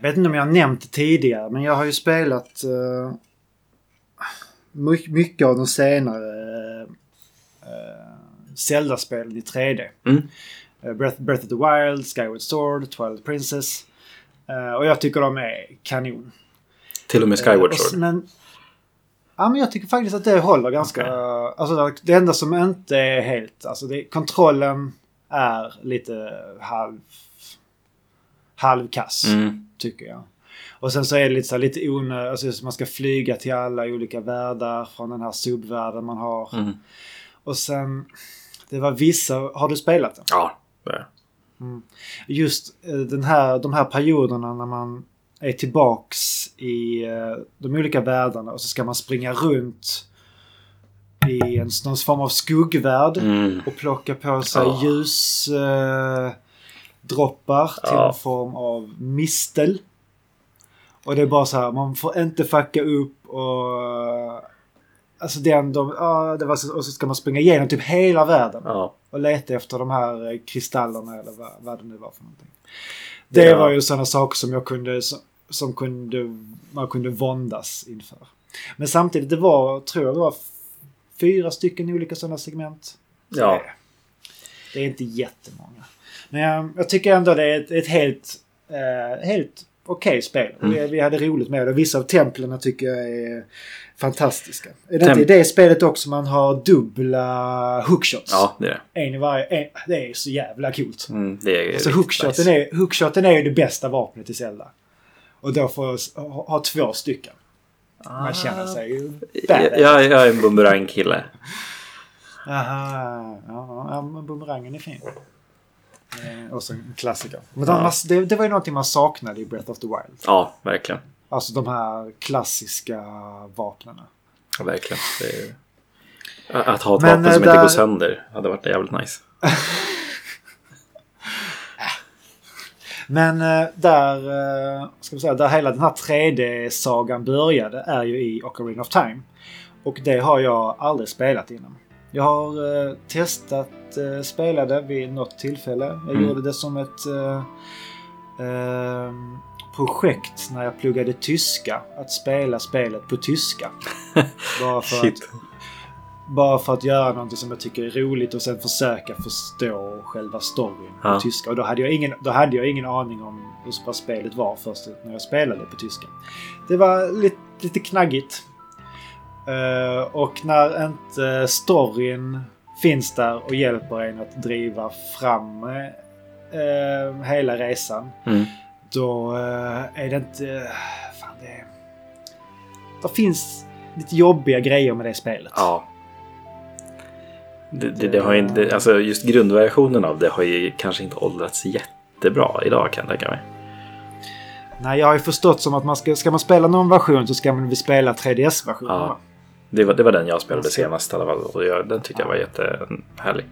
vet inte om jag har nämnt det tidigare, men jag har ju spelat uh, mycket av de senare uh, Zelda-spelen i 3D. Mm. Eh, Breath, Breath of the Wild, Skyward Sword, Twilight Princess. Eh, och jag tycker de är kanon. Till och med Eh, Skyward Sword? Men, ja, men jag tycker faktiskt att det håller ganska... Okej. Alltså, det enda som inte är helt... Alltså det, kontrollen är lite halv... Halvkass, Mm. tycker jag. Och sen så är det lite, så här, lite onödigt. Alltså man ska flyga till alla olika världar från den här subvärlden man har. Mm. Och sen... Det var vissa... Har du spelat den? Ja, det är. just eh, den här, de här perioderna när man är tillbaks i eh, de olika världarna och så ska man springa runt i en någon form av skuggvärld Mm. och plocka på sig Ja. ljusdroppar eh, till Ja. en form av mistel. Och det är bara så här, man får inte fucka upp och... Alltså den, de, ja, det var så, och så ska man springa igenom typ hela världen Ja. och leta efter de här eh, kristallerna eller vad, vad det nu var för någonting. Det Ja. var ju sådana saker som jag kunde, som, som kunde, man kunde våndas inför. Men samtidigt, det var, tror jag det var fyra stycken olika sådana segment. Så Ja. Det, det är inte jättemånga. Men jag, jag tycker ändå det är ett, ett helt, eh, helt okej spel. Mm. Vi, hade roligt med det. Vissa av templen tycker jag är fantastiska. Är det Tem- inte i det spelet också man har dubbla hookshots? ja, det är. En i varje. En, det är så jävla coolt. Mm, det är Alltså hookshoten, nice. är, hookshoten är ju det bästa vapnet i Zelda. Och då får jag ha, ha två stycken. Man känner sig ju Jag, jag jag är en boomerang-kille. Aha, ja, ja, bumerangen är fin. Eh, och så en klassiker. Men Ja. de, man- det, det var ju någonting man saknade i Breath of the Wild. Ja, verkligen. Alltså de här klassiska vapnen. Ja, verkligen. Är... Att ha ett Men, vapen som eh, inte där- går sönder hade varit jävligt nice. Men eh, där, ska vi säga, där hela den här 3D-sagan började är ju i Ocarina of Time. Och det har jag aldrig spelat innan. Jag har eh, testat eh, spela det vid något tillfälle. Jag Mm. gjorde det som ett... Eh, eh, projekt när jag pluggade tyska. Att spela spelet på tyska. Bara för, att, bara för att göra någonting som jag tycker är roligt och sen försöka förstå själva storyn på Ja. tyska. Och då hade, jag ingen, då hade jag ingen aning om hur spelet var först när jag spelade på tyska. Det var lite, lite knaggigt. Eh, och när inte storyn finns där och hjälper en att driva fram eh, hela resan. Mm. Då eh, är det inte... Fan, det... Det finns lite jobbiga grejer med det spelet. Ja. Det, det, det har inte, alltså just grundversionen av det har ju kanske inte åldrats jättebra idag kan jag tänka mig. Nej, jag har ju förstått som att man ska, ska man spela någon version så ska man väl spela 3DS-versionen. Ja. Det var, det var den jag spelade Okej. senast i alla fall. Och jag, den tyckte jag var jättehärlig.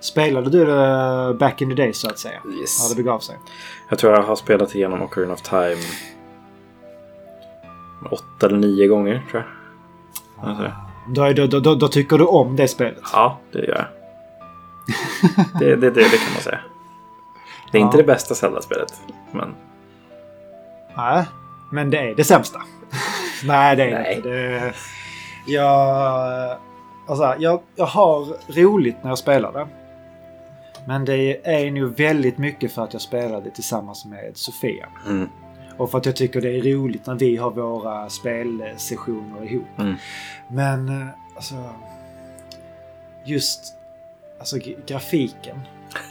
Spelade du det back in the day så att säga? Yes. Ja, det begav sig. Jag tror jag har spelat igenom Ocarina of Time åtta eller nio gånger tror jag. Alltså, Då, då, då, då, tycker du om det spelet? ja, det gör jag. Det, det, det, det kan man säga. Det är inte Ja. det bästa Zelda-spelet. Men Nej, men det är det sämsta. Nej, det är Nej. inte. Det, jag, alltså, jag, jag har roligt när jag spelar det. Men det är nog väldigt mycket för att jag spelar det tillsammans med Sofia. mm, Och för att jag tycker det är roligt när vi har våra spelsessioner ihop. Mm. Men eh, alltså... Just alltså, grafiken.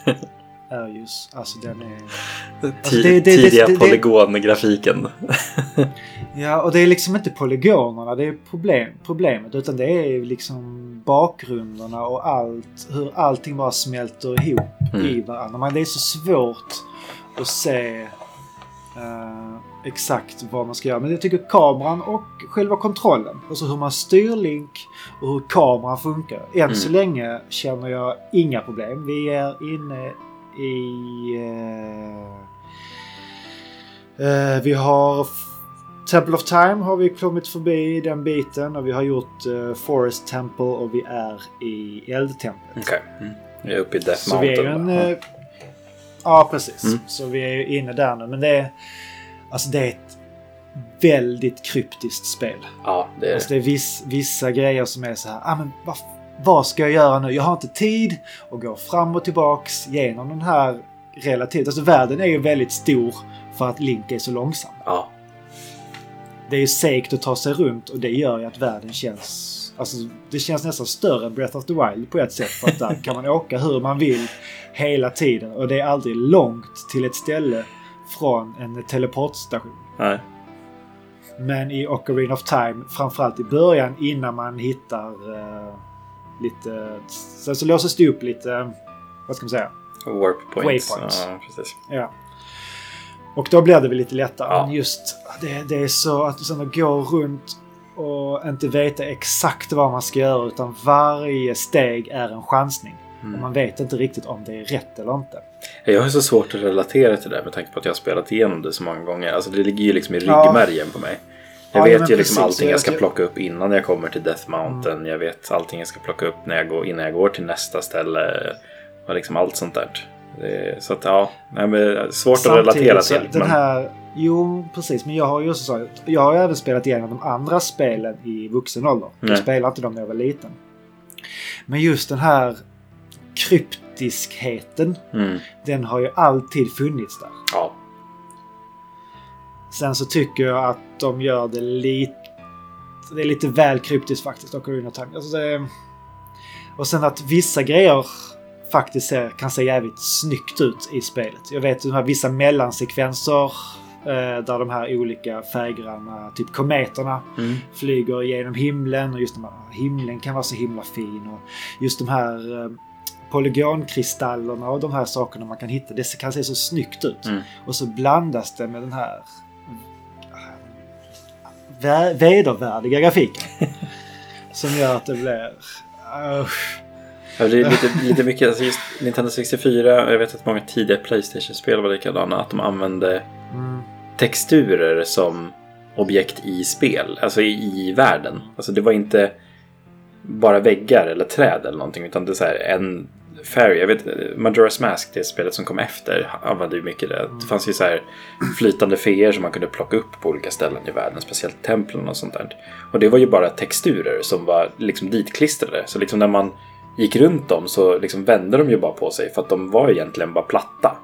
är just... Alltså den är... Alltså, det- det- det- tidiga polygongrafiken. Ja, och det är liksom inte polygonerna det är problem, problemet. Utan det är liksom bakgrunderna och allt. Hur allting bara smälter ihop Mm. i varandra. Men det är så svårt att se eh, exakt vad man ska göra. Men jag tycker kameran och själva kontrollen. Alltså hur man styr Link och hur kameran funkar. Än Mm. så länge känner jag inga problem. Vi är inne i... eh, eh, vi har Temple of Time har vi kommit förbi den biten och vi har gjort eh, Forest Temple och vi är i Eldtemplet. Okej. Mm. Jag är uppe i Death Så vi är Mountain. en... eh, Ja, precis. Mm. Så vi är ju inne där nu. Men det är... Alltså det är ett väldigt kryptiskt spel. Ja, det är Alltså det är viss, vissa grejer som är så här, ah, men vad, vad ska jag göra nu? Jag har inte tid att gå fram och tillbaks genom den här relativt... Alltså världen är ju väldigt stor för att Link är så långsam. Ja, Det är segt att ta sig runt och det gör ju att världen känns... Alltså det känns nästan större än Breath of the Wild på ett sätt. För att där kan man åka hur man vill hela tiden och det är aldrig långt till ett ställe från en teleportstation. nej. Men i Ocarina of Time, framförallt i början innan man hittar eh, lite... Sen så låses det upp lite... Vad ska man säga? Warp points. Waypoints. Ja, precis. Ja. Och då blir det väl lite lättare. Ja. Men just det, det är så att sen gå runt och inte veta exakt vad man ska göra utan varje steg är en chansning. Mm. Och man vet inte riktigt om det är rätt eller inte. Jag har så svårt att relatera till det med tanke på att jag har spelat igenom det så många gånger. Alltså det ligger ju liksom i Ja. ryggmärgen på mig. Jag Ja, vet ju liksom precis. allting jag ska Jag- plocka upp innan jag kommer till Death Mountain. Jag vet allting jag ska plocka upp när jag går, innan jag går till nästa ställe. Och liksom allt sånt där. Så att ja, nej, men svårt att relatera till. Den Men, här, jo, precis. Men jag har ju också så, Jag har även spelat igenom de andra spelen i vuxen ålder. Jag Nej. spelade inte dem när jag var liten. Men just den här kryptiskheten. mm, Den har ju alltid funnits där. ja, Sen så tycker jag att de gör det lite... Det är lite väl kryptiskt faktiskt, Ocarina of Time. Alltså det, och sen att vissa grejer faktiskt ser, kan se jävligt snyggt ut i spelet. Jag vet de här vissa mellansekvenser eh, där de här olika färggranna, typ kometerna, mm, flyger genom himlen och just de här, himlen kan vara så himla fin. Och just de här eh, polygonkristallerna och de här sakerna man kan hitta. Det kan se så snyggt ut. Mm. Och så blandas det med den här vä- vedervärdiga grafiken. som gör att det blir... Usch. Ja, det är lite, lite mycket, alltså just Nintendo 64, jag vet att många tidiga Playstation-spel var likadana, att de använde Mm. texturer som objekt i spel, alltså i, i världen. Alltså det var inte bara väggar eller träd eller någonting, utan det är så här en, Fairy, jag vet Majora's Mask, det spelet som kom efter, använde ju mycket det. Det fanns ju så här flytande feer som man kunde plocka upp på olika ställen i världen, speciellt templen och sånt där. Och det var ju bara texturer som var liksom ditklistrade. Så liksom när man gick runt dem så liksom vände de ju bara på sig för att de var egentligen bara platta.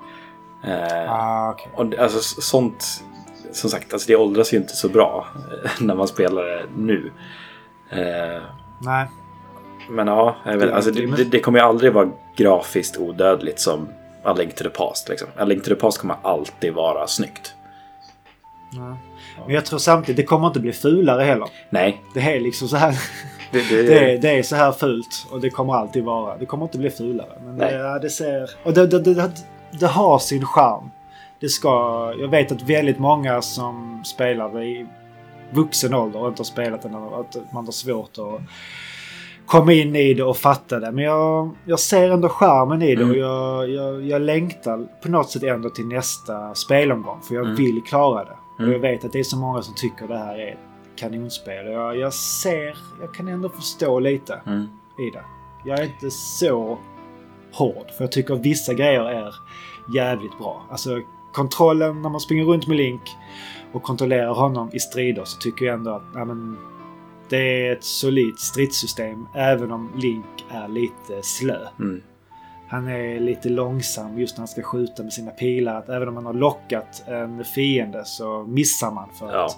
Eh, Ah, okej. och alltså sånt, som sagt, alltså det åldras ju inte så bra eh, när man spelar det nu. Eh, Nej. men ja, jag vet, Det- alltså, det, det kommer ju aldrig vara grafiskt odödligt som A Link to the Past. Liksom. A Link to the Past kommer alltid vara snyggt. Nej. Men jag tror samtidigt, det kommer inte bli fulare heller. Nej, Det är liksom så här. Det, det, Det är, det är så här fult och det kommer alltid vara. Det kommer inte bli fulare. Men det, det ser... Och det, har sin charm. Det ska... Jag vet att väldigt många som spelar det i vuxen ålder och inte har spelat det, att man har svårt att komma in i det och fatta det. Men jag, jag ser ändå charmen i det Mm. och jag, jag, jag längtar på något sätt ändå till nästa spelomgång. För jag Mm. vill klara det. Och Mm. jag vet att det är så många som tycker det här är kanonspel. Jag, jag ser, jag kan ändå förstå lite Mm. i det. Jag är inte så hård. För jag tycker vissa grejer är jävligt bra. Alltså kontrollen när man springer runt med Link och kontrollerar honom i strider så tycker jag ändå att ja, men, det är ett solidt stridssystem även om Link är lite slö. Mm. Han är lite långsam just när han ska skjuta med sina pilar. Att även om man har lockat en fiende så missar man för Ja. att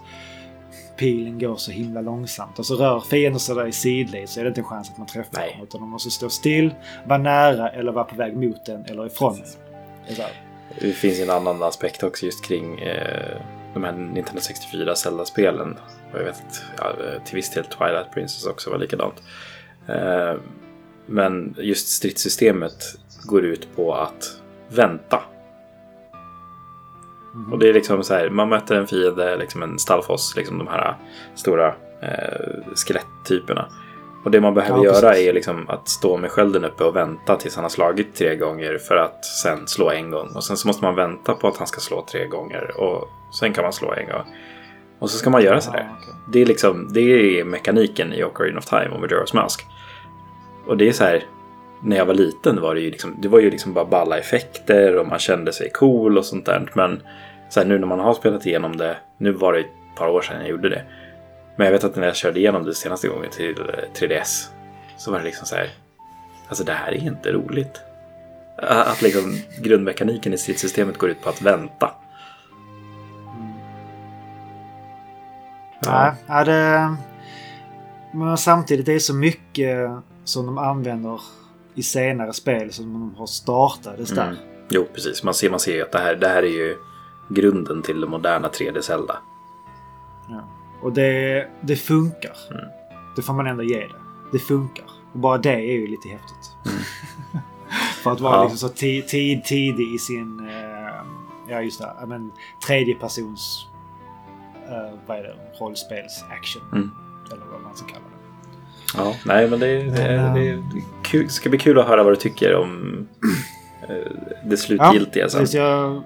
pilen går så himla långsamt. Och så rör fienden sig där i sidled så är det inte en chans att man träffar Nej. dem. Utan de måste stå still, vara nära eller vara på väg mot den eller ifrån den. Det finns en annan aspekt också just kring eh, de här Nintendo 64 Zelda-spelen. Jag vet att till viss del Twilight Princess också var likadant. Eh, men just stridssystemet går ut på att vänta. Mhm. Och det är liksom så här, man möter en fiende, liksom en stallfoss, liksom de här stora eh, skeletttyperna. Och det man behöver Ja, göra är liksom att stå med skölden uppe och vänta tills han har slagit tre gånger för att sen slå en gång. Och sen så måste man vänta på att han ska slå tre gånger och sen kan man slå en gång. Och så ska man göra sådär. Ja, okej. Det är liksom, det är mekaniken i Ocarina of Time och Majora's Mask. Och det är så här, när jag var liten var det ju liksom, det var ju liksom bara balla effekter och man kände sig cool och sånt där. Men här, nu när man har spelat igenom det, nu var det ett par år sedan jag gjorde det. Men jag vet att när jag körde igenom det senaste gången till eh, 3DS så var det liksom så här, alltså det här är inte roligt. Att liksom grundmekaniken i stridssystemet går ut på att vänta. Nej, ja, det... Men samtidigt det är så mycket som de använder i senare spel som de har startades där. Mm. Jo, precis. Man ser, man ser ju att det här, det här är ju grunden till det moderna 3D Zelda. Ja. Och det, det funkar. Mm. Det får man ändå ge det. Det funkar. Och bara det är ju lite häftigt. För att vara Mm. Ja. liksom så ti- tid, tidig i sin... Eh, ja, just det. Ja, men tredje persons... Eh, vad är det? Rollspels action. Mm. Eller vad man ska kalla det. Ja, nej men det, det, Men, det, det kul, ska bli kul att höra vad du tycker om eh, det slutgiltiga sen. precis, jag,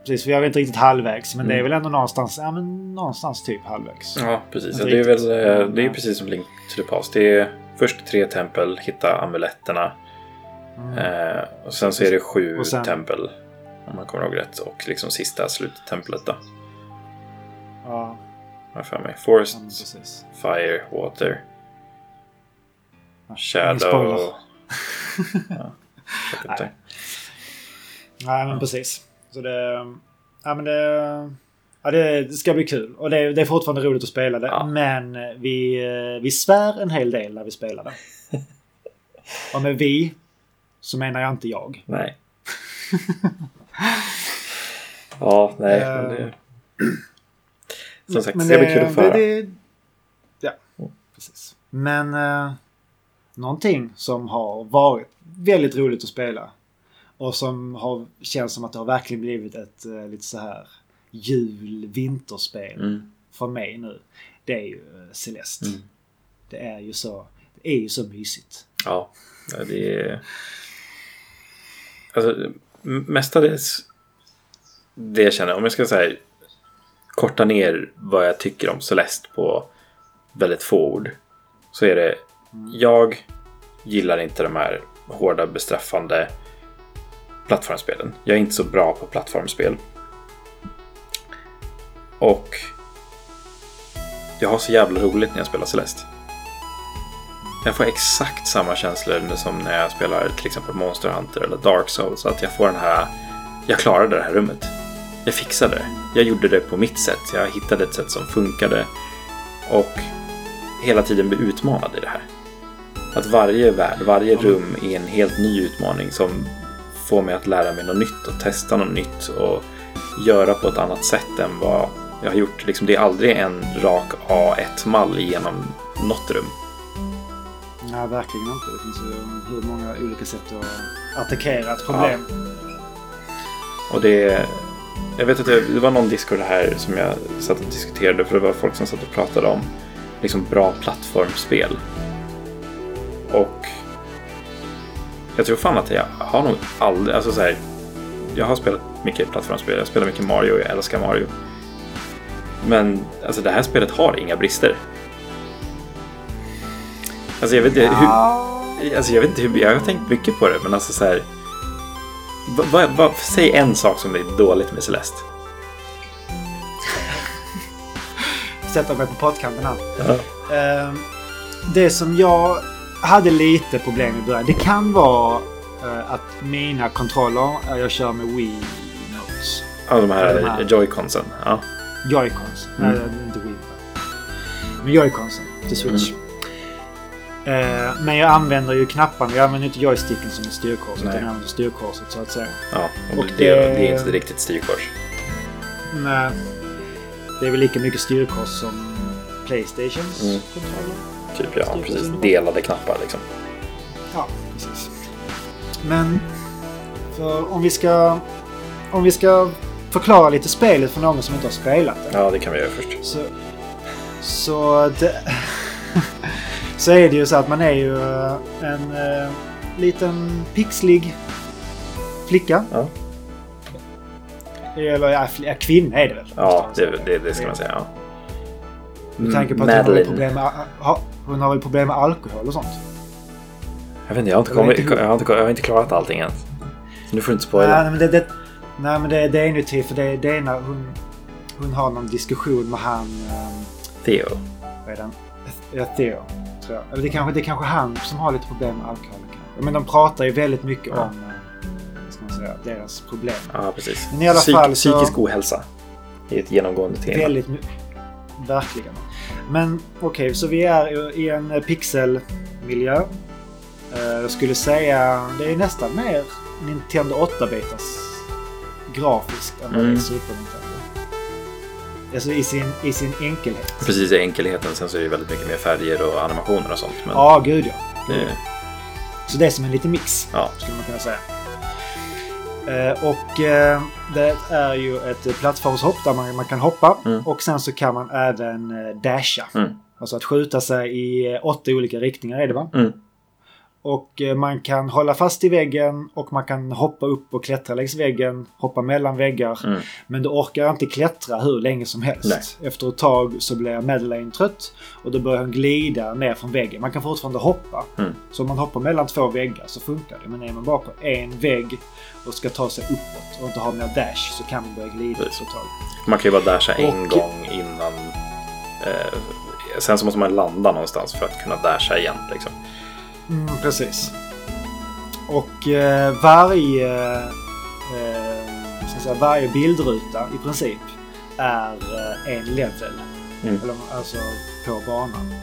precis, för jag är inte riktigt halvvägs. Men det är Mm. väl ändå någonstans, ja, men någonstans typ halvvägs. Ja, precis. Ja, det är väl eh, det är precis som Link to the Past. Det är först tre tempel, hitta amuletterna. Mm. Eh, och sen så är det sju sen- tempel. Om man kommer ihåg rätt. Och liksom sista sluttemplet då. Ja, Har jag för mig. ja, Forest, precis. Fire, Water, Ja, Shadow. ja, jag vet inte. Nej, men precis. Så det... Ja, men det... Ja, det, det ska bli kul. Och det, det är fortfarande roligt att spela det. Ja. Men vi, eh, vi svär en hel del när vi spelar det. Och med vi så menar jag inte jag. Nej. ja, nej. Men det... Eh, Som sagt, Men det blir kul att få höra. det, det, Ja, precis. Men eh, någonting som har varit väldigt roligt att spela och som har känns som att det har verkligen blivit ett eh, lite så här jul-vinterspel Mm. för mig nu. Det är ju eh, Celeste. Mm. Det är ju så, det är ju så mysigt. Ja, det är... Alltså, mestadels det jag känner, om jag ska säga korta ner vad jag tycker om Celeste på väldigt få ord. Så är det, jag gillar inte de här hårda bestraffande plattformsspelen. Jag är inte så bra på plattformsspel. Och jag har så jävla roligt när jag spelar Celeste. Jag får exakt samma känslor som när jag spelar till exempel Monster Hunter eller Dark Souls. Att jag får den här, jag klarade det här rummet. Jag fixade det. Jag gjorde det på mitt sätt. Jag hittade ett sätt som funkade. Och hela tiden bli utmanad i det här. Att varje värld, varje rum är en helt ny utmaning som får mig att lära mig något nytt och testa något nytt och göra på ett annat sätt än vad jag har gjort. Liksom, det är aldrig en rak A1-mall genom något rum. Nej, verkligen inte. Det finns ju hur många olika sätt att attackera ett problem. Ja. Och det... Jag vet att det, det var någon Discord här som jag satt och diskuterade för det var folk som satt och pratade om liksom bra plattformsspel. Och jag tror fan att jag har nog aldrig, alltså så här, jag har spelat mycket plattformsspel, jag spelar mycket Mario jag älskar Mario. Men alltså det här spelet har inga brister. Alltså jag vet inte hur... Alltså jag vet inte hur... Jag har tänkt mycket på det men alltså så här... Va, va, säg en sak som är dåligt med Celeste. Sätta mig på pottkanten här. Ja. Uh, det som jag hade lite problem i början. Det kan vara uh, att mina kontroller, jag kör med Wii Notes. Ja, de här, här Joy-Consen. Ja. Joy-Cons. Mm. Nej, inte Wii. Men Joy-Consen till Switch. Mm. Uh, men jag använder ju knapparna. Jag använder inte joysticken som ett styrkors. Utan jag använder styrkorset så att säga. Ja, och, och det, det, det, är inte riktigt styrkors. Nej. Det är väl lika mycket styrkors som Playstations mm. kontroller. Typ ja, precis. Delade knappar liksom. Ja, precis. Men om vi ska... Om vi ska förklara lite spelet för någon som inte har spelat det. Ja, det kan vi göra först. Så, så det, så är det ju så att man är ju eh, en uh, liten pixlig flicka. Ja. Eller ja, kvinna är det väl? Ja, det, det, det ska man säga. Ja. Med tanke på att hon har, problem med, hon har väl problem med alkohol och sånt? Jag vet inte, jag har inte, kommit, jag har inte, jag har inte klarat allting än. Så nu får du inte spoila. Nej, men det, det, nej, men det, det är inuti för det, det är när hon, hon har någon diskussion med han... Um, Theo. Vad är den? Ja, Theo tror jag. Eller det är kanske, det är kanske han som har lite problem med alkohol. Men de pratar ju väldigt mycket ja. om eh, ska man säga, deras problem. Ja, precis. Men i alla Psyk, fall så, psykisk ohälsa är ett genomgående tema. Väldigt Verkligen. Men okej, okay, så vi är i en pixelmiljö. Eh, jag skulle säga det är nästan mer Nintendo 8-bitars grafiskt än vad mm. det är Super Nintendo. Alltså i sin, i sin enkelhet. Precis, i enkelheten. Sen så är det väldigt mycket mer färger och animationer och sånt. Men... Ja, gud ja. Det... Så det är som en liten mix, ja. skulle man kunna säga. Eh, och eh, det är ju ett plattformshopp där man, man kan hoppa. Mm. Och sen så kan man även eh, dasha. Mm. Alltså att skjuta sig i åtta olika riktningar är det va? Mm. Och man kan hålla fast i väggen och man kan hoppa upp och klättra längs väggen, hoppa mellan väggar. Mm. Men du orkar inte klättra hur länge som helst. Nej. Efter ett tag så blir Madeleine trött och då börjar hon glida ner från väggen. Man kan fortfarande hoppa. Mm. Så om man hoppar mellan två väggar så funkar det. Men är man bara på en vägg och ska ta sig uppåt och inte ha mer dash så kan man börja glida ett tag. Man kan ju bara dasha en gång innan. Eh, sen så måste man landa någonstans för att kunna dasha igen. Liksom. Mm, precis. Och eh, varje, eh, ska säga, varje bildruta i princip är eh, en level. Mm. Eller, alltså på banan.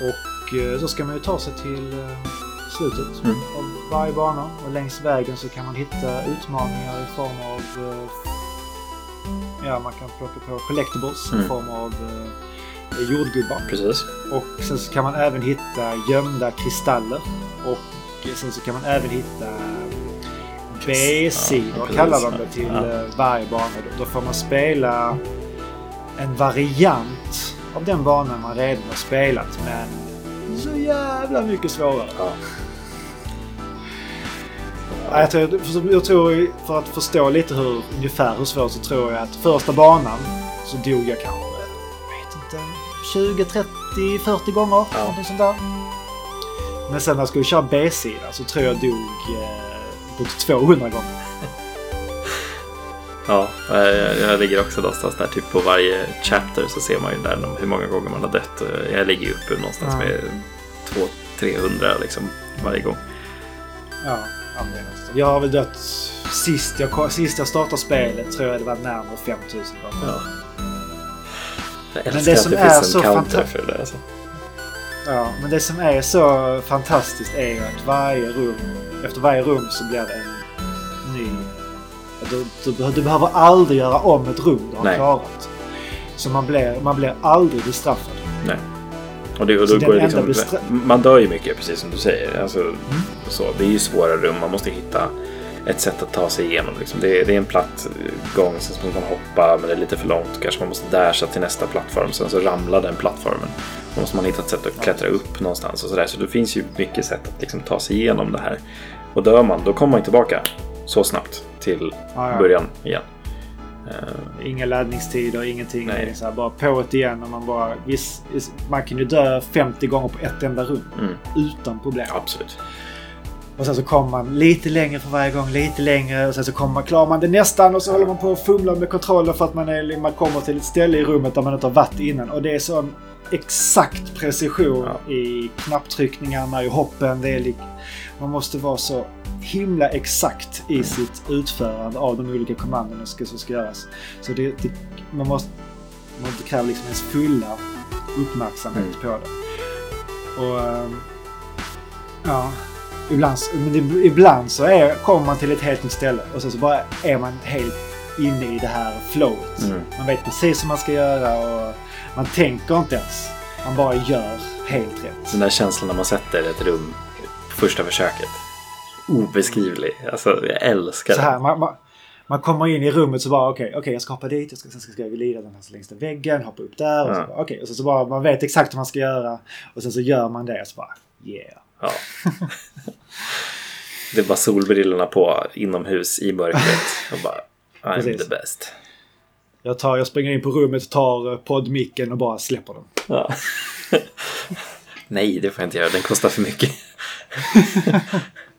Och eh, så ska man ju ta sig till eh, slutet mm. av varje bana. Och längs vägen så kan man hitta utmaningar i form av eh, Ja, man kan plocka på collectibles mm. i form av jordgubbar. Precis. Och sen så kan man även hitta gömda kristaller. Och sen så kan man även hitta B-sidor, ja, kallar de det, till ja. Eh, varje bana. Då får man spela en variant av den banan man redan har spelat, men så jävla mycket svårare. Ja. Ja, jag, tror, jag tror, för att förstå lite hur, ungefär hur svårt så tror jag att första banan så dog jag kanske 20, 30, 40 gånger. Ja. Någonting sånt där. Men sen när jag skulle köra B-sida så tror jag dog eh, på 200 gånger. Ja, jag, jag ligger också någonstans där. Typ på varje chapter så ser man ju där hur många gånger man har dött. Jag ligger ju uppe någonstans Ja. med 200-300 liksom varje gång. Ja, men är nästan. Jag har väl dött sist jag, sist jag startade spelet tror jag det var närmare 5000 gånger. Ja. Jag Men älskar det att som det är finns så en counter fanta- för det. Alltså. Ja, men det som är så fantastiskt är ju att varje rum, efter varje rum så blir det en ny... Du, du, du behöver aldrig göra om ett rum du har Nej. klarat. Så man blir, man blir aldrig bestraffad. Nej. Och det, och då går liksom, man dör ju mycket, precis som du säger. Alltså, Mm. så, det är ju svåra rum, man måste hitta ett sätt att ta sig igenom. Liksom. Det, är, det är en platt gång, sen så måste man hoppa, men det är lite för långt. Kanske man måste dasha till nästa plattform, sen så ramlar den plattformen. Då måste man hitta ett sätt att klättra upp någonstans och sådär. Så det finns ju mycket sätt att liksom ta sig igenom det här. Och dör man, då kommer man tillbaka så snabbt till Ja, ja. början igen. Eh, Inga laddningstider, ingenting. Nej. Det är så här, bara på det igen och man bara... Viss, man kan ju dö 50 gånger på ett enda rum. mm, Utan problem. absolut. Och sen så kommer man lite längre för varje gång, lite längre och sen så kommer man, klarar man det nästan och så håller man på att fumla med kontrollen för att man, är, man kommer till ett ställe i rummet där man inte har varit innan. Och det är sån exakt precision i knapptryckningarna, i hoppen. Det är lik, man måste vara så himla exakt i sitt utförande av de olika kommandona som ska, göras. Så det, det, man måste man kräver liksom ens fulla uppmärksamhet Mm. på det. Och... ehm, Ja, ibland, så- ibland så är, kommer man till ett helt nytt ställe och sen så bara är man helt inne i det här flowet. Mm. Man vet precis vad man ska göra och man tänker inte ens. Man bara gör helt rätt. Den där känslan när man sätter ett rum första försöket. Obeskrivlig. Alltså, jag älskar Så här, man, man, man kommer in i rummet så bara okej, okej jag ska hoppa dit, jag ska, sen ska jag glida den här längs den väggen, hoppa upp där. Och så, Ja. bara, okej, och så, så bara man vet exakt vad man ska göra och sen så gör man det och så bara yeah. Ja. Det är bara solbrillorna på inomhus i mörkret. Och bara, I'm Precis. the best. Jag, tar, jag springer in på rummet, tar eh, poddmicken och bara släpper den. Ja. Nej, det får jag inte göra. Den kostar för mycket.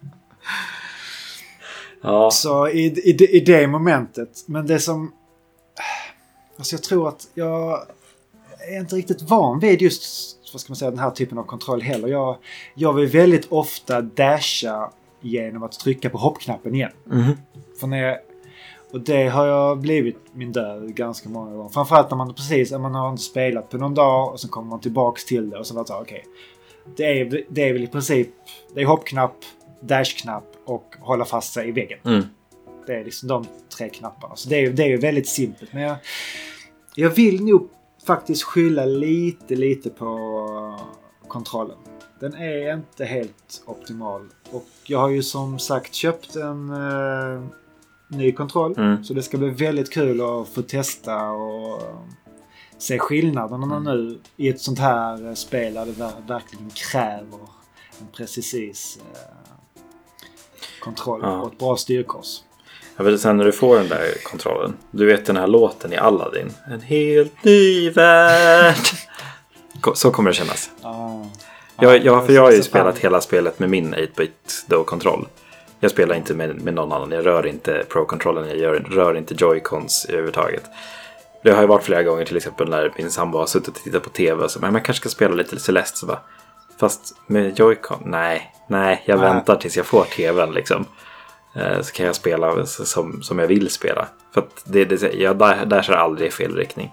ja, Så i, i, det- i det momentet. Men det som... Alltså jag tror att jag är inte riktigt van vid just vad ska man säga, den här typen av kontroll heller. Jag, jag vill väldigt ofta dasha genom att trycka på hoppknappen igen. Mhm. För när jag, och det har jag blivit min död ganska många gånger. Framförallt när man precis man har inte spelat på någon dag och så kommer man tillbaks till det och så var det så okej. det, är, det är väl i princip det är hoppknapp, dashknapp och hålla fast sig i väggen. Mm. Det är liksom de tre knapparna. Så det är, det är ju väldigt simpelt. Men jag, jag vill nog faktiskt skylla lite, lite på kontrollen. Den är inte helt optimal. Och jag har ju som sagt köpt en eh, ny kontroll. Mm. Så det ska bli väldigt kul att få testa och se skillnaderna Mm. nu i ett sånt här spel där det ver- verkligen kräver en precis eh, kontroll Ja. och ett bra styrkors. Jag vet sen när du får den där kontrollen. Du vet den här låten i Aladdin. En helt ny värld. Så kommer det kännas. Ah. Jag, jag, för jag har ju spelat hela spelet med min 8-bit då-kontroll. Jag spelar inte med, med någon annan. Jag rör inte Pro-kontrollen. Jag gör, rör inte Joy-Cons överhuvudtaget. Det har ju varit flera gånger till exempel när min sambo har suttit och tittat på tv och så men man kanske ska spela lite Celeste så bara. Fast med Joy-Con? Nej, nej, jag Nej. väntar tills jag får tvn liksom. Eh, Så kan jag spela som, som jag vill spela. För att det, det, jag där- dashar aldrig i fel riktning.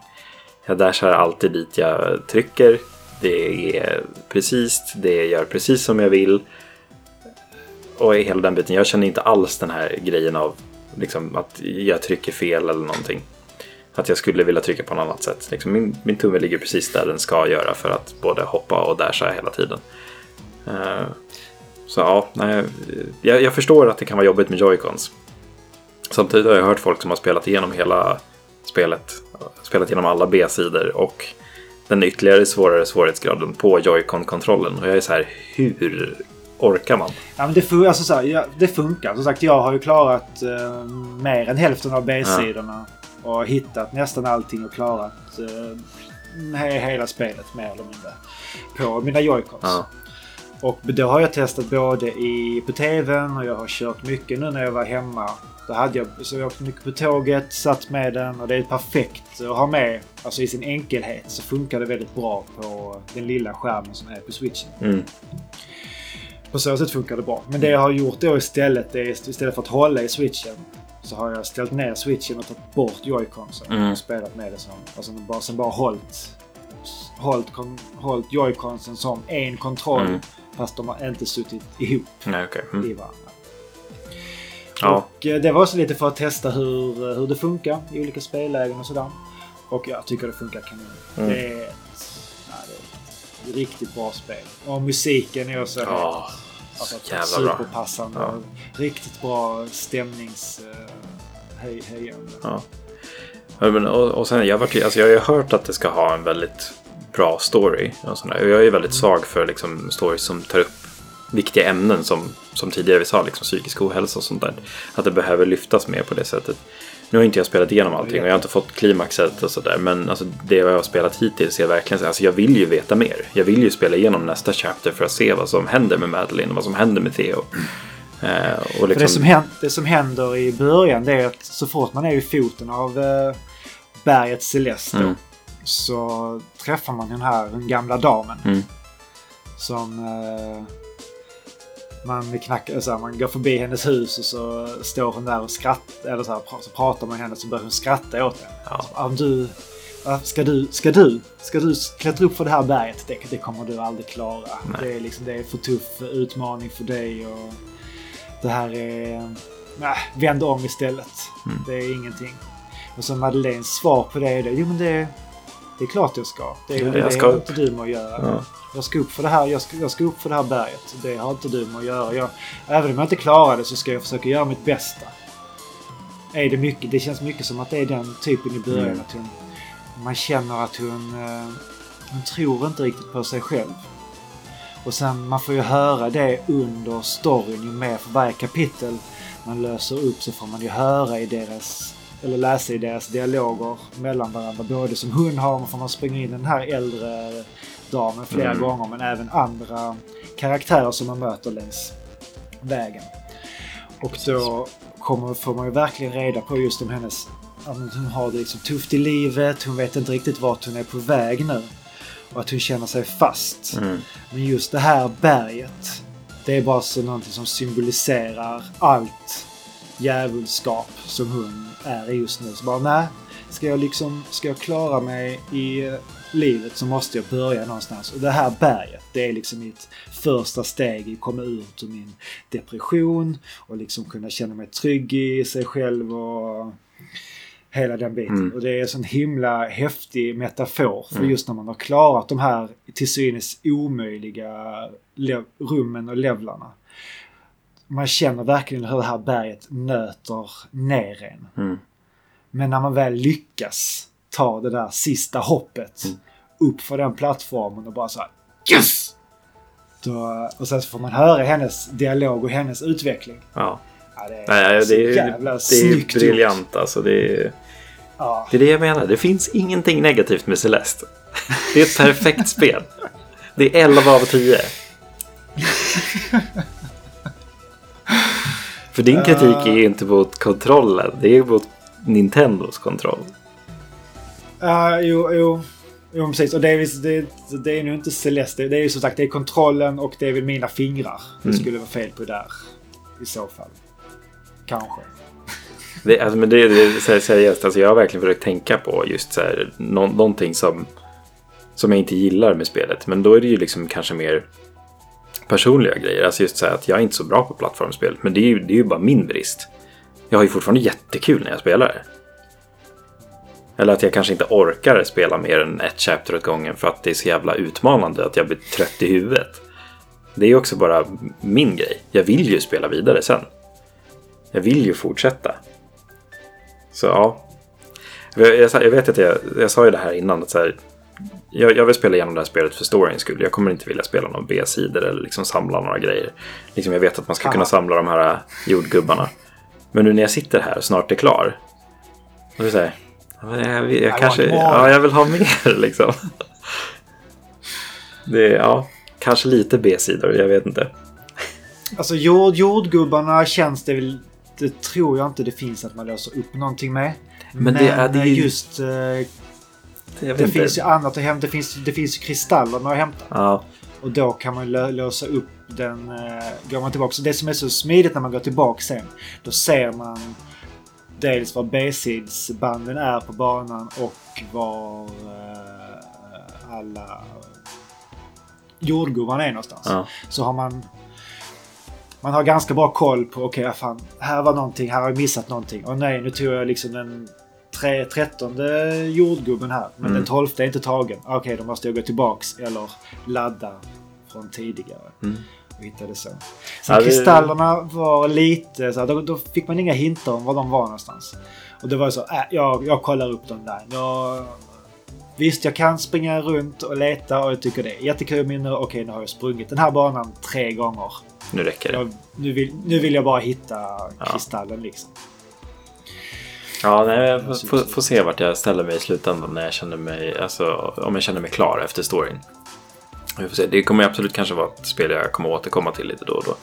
Jag dashar alltid dit jag trycker. Det är precis, det gör precis som jag vill. Och hela den biten, jag känner inte alls den här grejen av liksom, att jag trycker fel eller någonting. Att jag skulle vilja trycka på något annat sätt. Liksom, min, min tumme ligger precis där den ska göra för att både hoppa och dasha hela tiden. Eh, så ja, nej, jag, jag förstår att det kan vara jobbigt med joycons. Samtidigt har jag hört folk som har spelat igenom hela spelet, spelat igenom alla B-sidor och den ytterligare svårare svårighetsgraden på Joy-Con-kontrollen. Och jag är så här, hur orkar man? Ja, men det, fun- alltså, så här, ja, det funkar. Som sagt, jag har ju klarat eh, mer än hälften av B-sidorna. Och hittat nästan allting och klarat eh, he- hela spelet mer eller mindre. På mina joycons. Ja. Och då har jag testat både i, på TVn och jag har kört mycket nu när jag var hemma. Då hade jag, så jag åkte mycket på tåget, satt med den och det är perfekt att ha med. Alltså i sin enkelhet så funkar det väldigt bra på den lilla skärmen som är på switchen. Mm. På så sätt funkar det bra. Men det jag har gjort då istället, det är istället för att hålla i switchen så har jag ställt ner switchen och tagit bort joyconsen Mm. och spelat med det som... Alltså bara, sen bara hållit, hållit, kon- hållit joyconsen som en kontroll Mm. fast de har inte suttit ihop Nej, okej. Mm. i varandra. Ja. Och eh, det var också lite för att testa hur, eh, hur det funkar i olika spellägen och sådär. Och jag tycker det funkar kanon. Mm. Det, är ett, ja, det är ett riktigt bra spel. Och musiken är också Ja, alltså, så jävla bra. superpassande. Ja. Riktigt bra stämnings... Uh, höj, höjande. Ja. Men, och, och sen, jag, varit, alltså, jag har ju hört att det ska ha en väldigt bra story. Och sådär. Jag är ju väldigt svag för liksom, stories som tar upp viktiga ämnen som, som tidigare vi sa, liksom, psykisk ohälsa och sånt där. Att det behöver lyftas mer på det sättet. Nu har inte jag spelat igenom allting och jag har inte fått klimaxet och sådär. Men alltså, det jag har spelat hittills är verkligen så alltså, jag vill ju veta mer. Jag vill ju spela igenom nästa chapter för att se vad som händer med Madeline och vad som händer med Theo. Eh, och För det, liksom, som händer, det som händer i början det är att så fort man är vid foten av uh, berget Celeste Mm. så träffar man den här den gamla damen. Mm. Som eh, man knackar, så här, man går förbi hennes hus och så står hon där och skrattar. Eller så, här, så pratar man med henne så börjar hon skratta åt en. Ja. Så, Om du, ska du, ska du, ska du klättra upp för det här berget? Det, det kommer du aldrig klara. Nej. Det är, liksom, det är för tuff utmaning för dig. Och det här är... Nej, vänd om istället. Mm. Det är ingenting. Och så Madeleines svar på det är det. Jo men det, det är klart jag ska. Det, är, Ja, det jag har ska inte du med att göra. Ja. Jag ska upp för det här, jag ska, jag ska upp för det här berget. Det har inte du med att göra. Jag, även om jag inte klarar det så ska jag försöka göra mitt bästa. Är det mycket? Det känns mycket som att det är den typen i början. Mm. Att hon, man känner att hon, eh, hon tror inte riktigt på sig själv. Och sen man får ju höra det under storyn. Ju mer för varje kapitel man löser upp så får man ju höra i deras eller läsa i deras dialoger mellan varandra. Både som hon har, man springa in den här äldre damen flera Mm. gånger men även andra karaktärer som man möter längs vägen. Och då kommer, får man ju verkligen reda på just om hennes... men Hon har det liksom tufft i livet, hon vet inte riktigt vart hon är på väg nu. Och att hon känner sig fast. Mm. Men just det här berget, det är bara så någonting som symboliserar allt djävulskap som hon är just nu. Så bara, nej, ska jag liksom, ska jag klara mig i eh, livet så måste jag börja någonstans. Och det här berget, det är liksom mitt första steg i att komma ut ur min depression och liksom kunna känna mig trygg i sig själv och hela den biten. Mm. Och det är en sån himla häftig metafor för Mm. just när man har klarat de här till synes omöjliga rummen och levlarna. Man känner verkligen hur det här berget nöter ner en. Mm. Men när man väl lyckas ta det där sista hoppet Mm. upp för den plattformen och bara så här Yes! Då, och sen så får man höra hennes dialog och hennes utveckling. Ja. Ja, det är, Nej, så det är, jävla det är snyggt gjort. briljant alltså. Det är, Ja. det är det jag menar. Det finns ingenting negativt med Celeste. Det är ett perfekt spel. Det är 11 av 10. För din kritik är ju inte mot kontrollen. Det är mot Nintendos kontroll. Ja, jo, jo. Jo, precis. Och det är, det, det är nog inte Celeste. Det är ju som sagt det är kontrollen och det är väl mina fingrar. Det Mm. skulle vara fel på där. I så fall. Kanske. Det, alltså, men det, det är seriöst. Alltså, jag har verkligen försökt tänka på just så här, nå, någonting som, som jag inte gillar med spelet. Men då är det ju liksom kanske mer personliga grejer. Alltså just så att jag är inte så bra på plattformsspel. Men det är ju, det är ju bara min brist. Jag har ju fortfarande jättekul när jag spelar det. Eller att jag kanske inte orkar spela mer än ett chapter åt gången för att det är så jävla utmanande att jag blir trött i huvudet. Det är ju också bara min grej. Jag vill ju spela vidare sen. Jag vill ju fortsätta. Så ja. Jag, jag, jag vet att jag, jag sa ju det här innan. Att så här, jag, jag vill spela igenom det här spelet för storyns skull. Jag kommer inte vilja spela några B-sidor eller liksom samla några grejer. Liksom jag vet att man ska Aha. kunna samla de här jordgubbarna. Men nu när jag sitter här och snart är klar. Då vill jag säga, ja, men jag, jag, want kanske, ja, jag vill ha mer liksom. Det, ja, kanske lite B-sidor, jag vet inte. Alltså jord, jordgubbarna känns det väl... Det tror jag inte det finns att man löser upp någonting med. Men det är- det är ju- just... eh, Jag Det inte. finns ju annat att hämta. Det finns, det finns ju kristallerna att hämta. Ja, Och då kan man lö- låsa upp den... eh, går man tillbaka. Så det som är så smidigt när man går tillbaka sen. Då ser man dels var B-sidsbanden är på banan och var eh, alla jordgubbarna är någonstans. ja. Så har man... Man har ganska bra koll på okej, okay, fan, här var någonting, här har jag missat någonting. Och nej, nu tog jag liksom den tre, trettonde jordgubben här. Men Mm. den tolfte är inte tagen. Okej, då måste jag gå tillbaks eller ladda från tidigare. Mm. Och hitta det så. Sen Ja, det- kristallerna var lite så här, då, då fick man inga hintar om var de var någonstans. Och det var så, äh, jag, jag kollar upp dem där. Jag, visst, jag kan springa runt och leta och jag tycker det är jättekul. Men nu, okej, nu har jag sprungit den här banan tre gånger. Nu räcker det. Jag, nu, vill, nu vill jag bara hitta Ja. kristallen liksom. Ja, nej, jag får- får, se vart jag ställer mig i slutändan när jag känner mig, alltså om jag känner mig klar efter storyn. Vi får se. Det kommer absolut kanske vara ett spel jag kommer återkomma till lite då och då.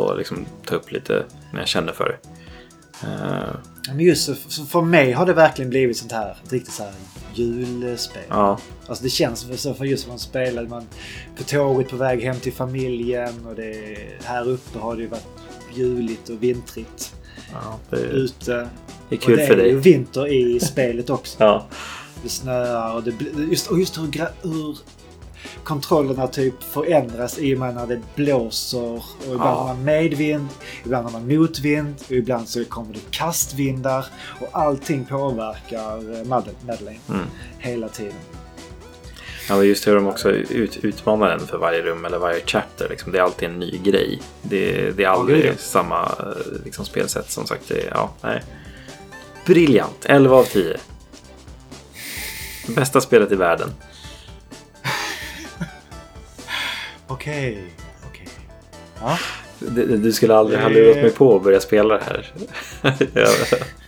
Och liksom ta upp lite när jag känner för det. Eh, Men just för, mig har det verkligen blivit sånt här ett riktigt så här julspel. ja, Alltså det känns så för just man spelar man på tåget på väg hem till familjen och det här uppe har det ju varit juligt och vintrigt ja, det, ute. det är kul och det för är ju dig. vinter i spelet också. Ja, Det snöar och det just, och just hur, hur kontrollerna typ förändras i och med när det blåser. Och ibland Ja. har man medvind, ibland har man motvind och ibland så kommer det kastvindar. Och allting påverkar eh, Madel- Madeleine mm. hela tiden. Ja just hur de också ut, utmanar en för varje rum eller varje chapter. Liksom, det är alltid en ny grej. Det, det är aldrig ja. samma eh, liksom, spelsätt som sagt. Det, ja, nej. Briljant! 11 av 10. Bästa spelet i världen. Okej, okej. Ja. Du, du skulle aldrig ha Eh. lurat mig på att börja spela det här.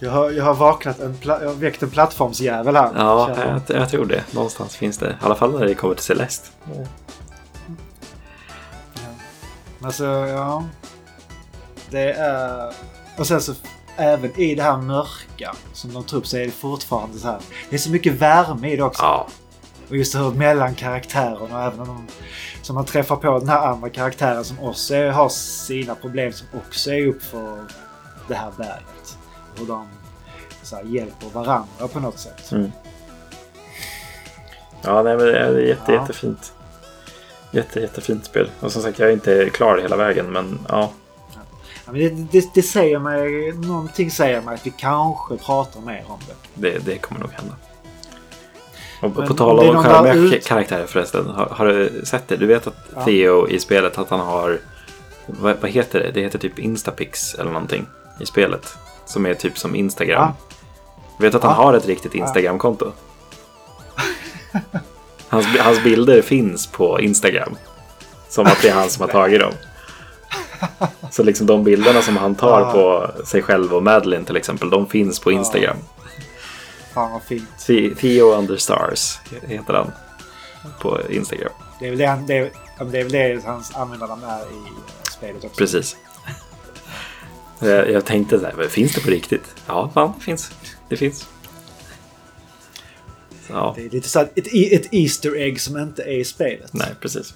ja, Jag har, jag har vaknat en, jag har väckt en plattformsjävel här. ja jag. jag, tror det. Någonstans finns det. I alla fall när det kommer till Celeste. Alltså, ja. Det är... Och sen så även i det här mörka som de tar upp så är det fortfarande så här. Det är så mycket värme i det också. Ja, Och just hur mellan karaktärerna och även om de, som man träffar på den här andra karaktären som också har sina problem som också är upp för det här berget. Och de så här, hjälper varandra på något sätt. Mm. Ja, nej, men det är jätte, Ja. jättefint. Jätte, jättefint spel. Och som sagt, jag är inte klar hela vägen, men ja. Ja, men det, det, det säger mig, någonting säger mig att vi kanske pratar mer om det. Det, det kommer nog hända. Och Men på tal om charmiga ut- karaktärer förresten. Har, har du sett det? Du vet att Ja. Theo i spelet att han har... Vad, vad heter det? Det heter typ Instapix eller någonting i spelet. Som är typ som Instagram. Du vet att han Ja. har ett riktigt Instagram-konto? Hans, hans bilder finns på Instagram. Som att det är han som har tagit dem. Så liksom de bilderna som han tar på sig själv och Madeline till exempel, de finns på Instagram. Fan vad fint. The- Theo under stars heter han på Instagram. Det är väl det, han, det, är, det, är väl det hans användarnamn är i spelet också. Precis. Jag, jag tänkte så här, finns det på riktigt? Ja, fan, det finns. Det finns. Så, Det är lite så ett, ett Easter egg som inte är i spelet. nej, precis.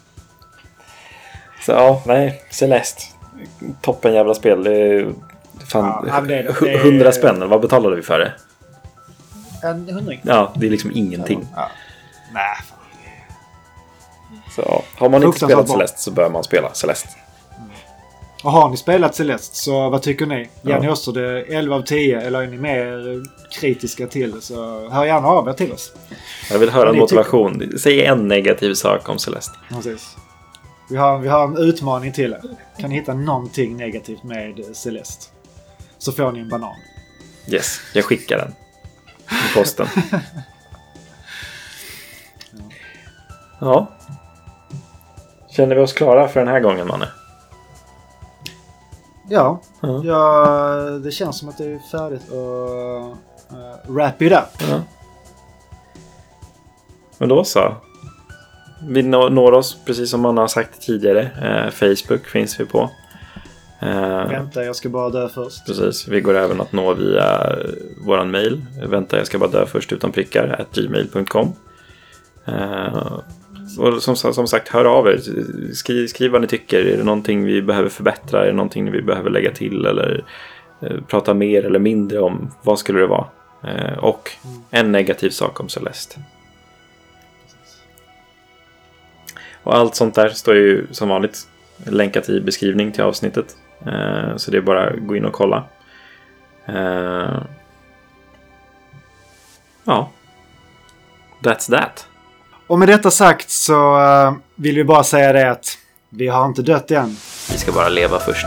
Så ja, nej, Celeste. Toppen jävla spel. Fan Ja, det det. hu- Det är- hundra spänn. Vad betalade vi för det? En hundring. Ja, det är liksom ingenting. Ja. Nej, fan. Så har man inte spelat. Celeste så bör man spela Celeste. Och har ni spelat Celeste så vad tycker ni? Ger Ja. ni oss det 11 av 10 eller är ni mer kritiska till det så hör gärna av er till oss. Jag vill höra en motivation. Säg en negativ sak om Celeste. Precis. Vi har, vi har en utmaning till er. Kan ni hitta någonting negativt med Celeste så får ni en banan. Yes, jag skickar den. I posten. ja. Känner vi oss klara för den här gången, Manne? Ja, Ja. ja det känns som att det är färdigt och uh, wrap it up. ja. Men då så. vi når oss precis som man har sagt tidigare. Eh, Facebook finns vi på. Eh, Vänta, jag ska bara dö först. Precis, vi går även att nå via våran mail. Vänta, jag ska bara dö först utan prickar. gmail.com. Eh, och som, som, sagt, hör av er. Skriv, skriv vad ni tycker. Är det någonting vi behöver förbättra? Är det någonting vi behöver lägga till? Eller eh, prata mer eller mindre om? Vad skulle det vara? Eh, och en negativ sak om Celeste. Och allt sånt där står ju som vanligt länkat i beskrivning till avsnittet. Eh, så det är bara att gå in och kolla. Eh, ja. That's that. Och med detta sagt så eh, vill vi bara säga det att vi har inte dött än. Vi ska bara leva först.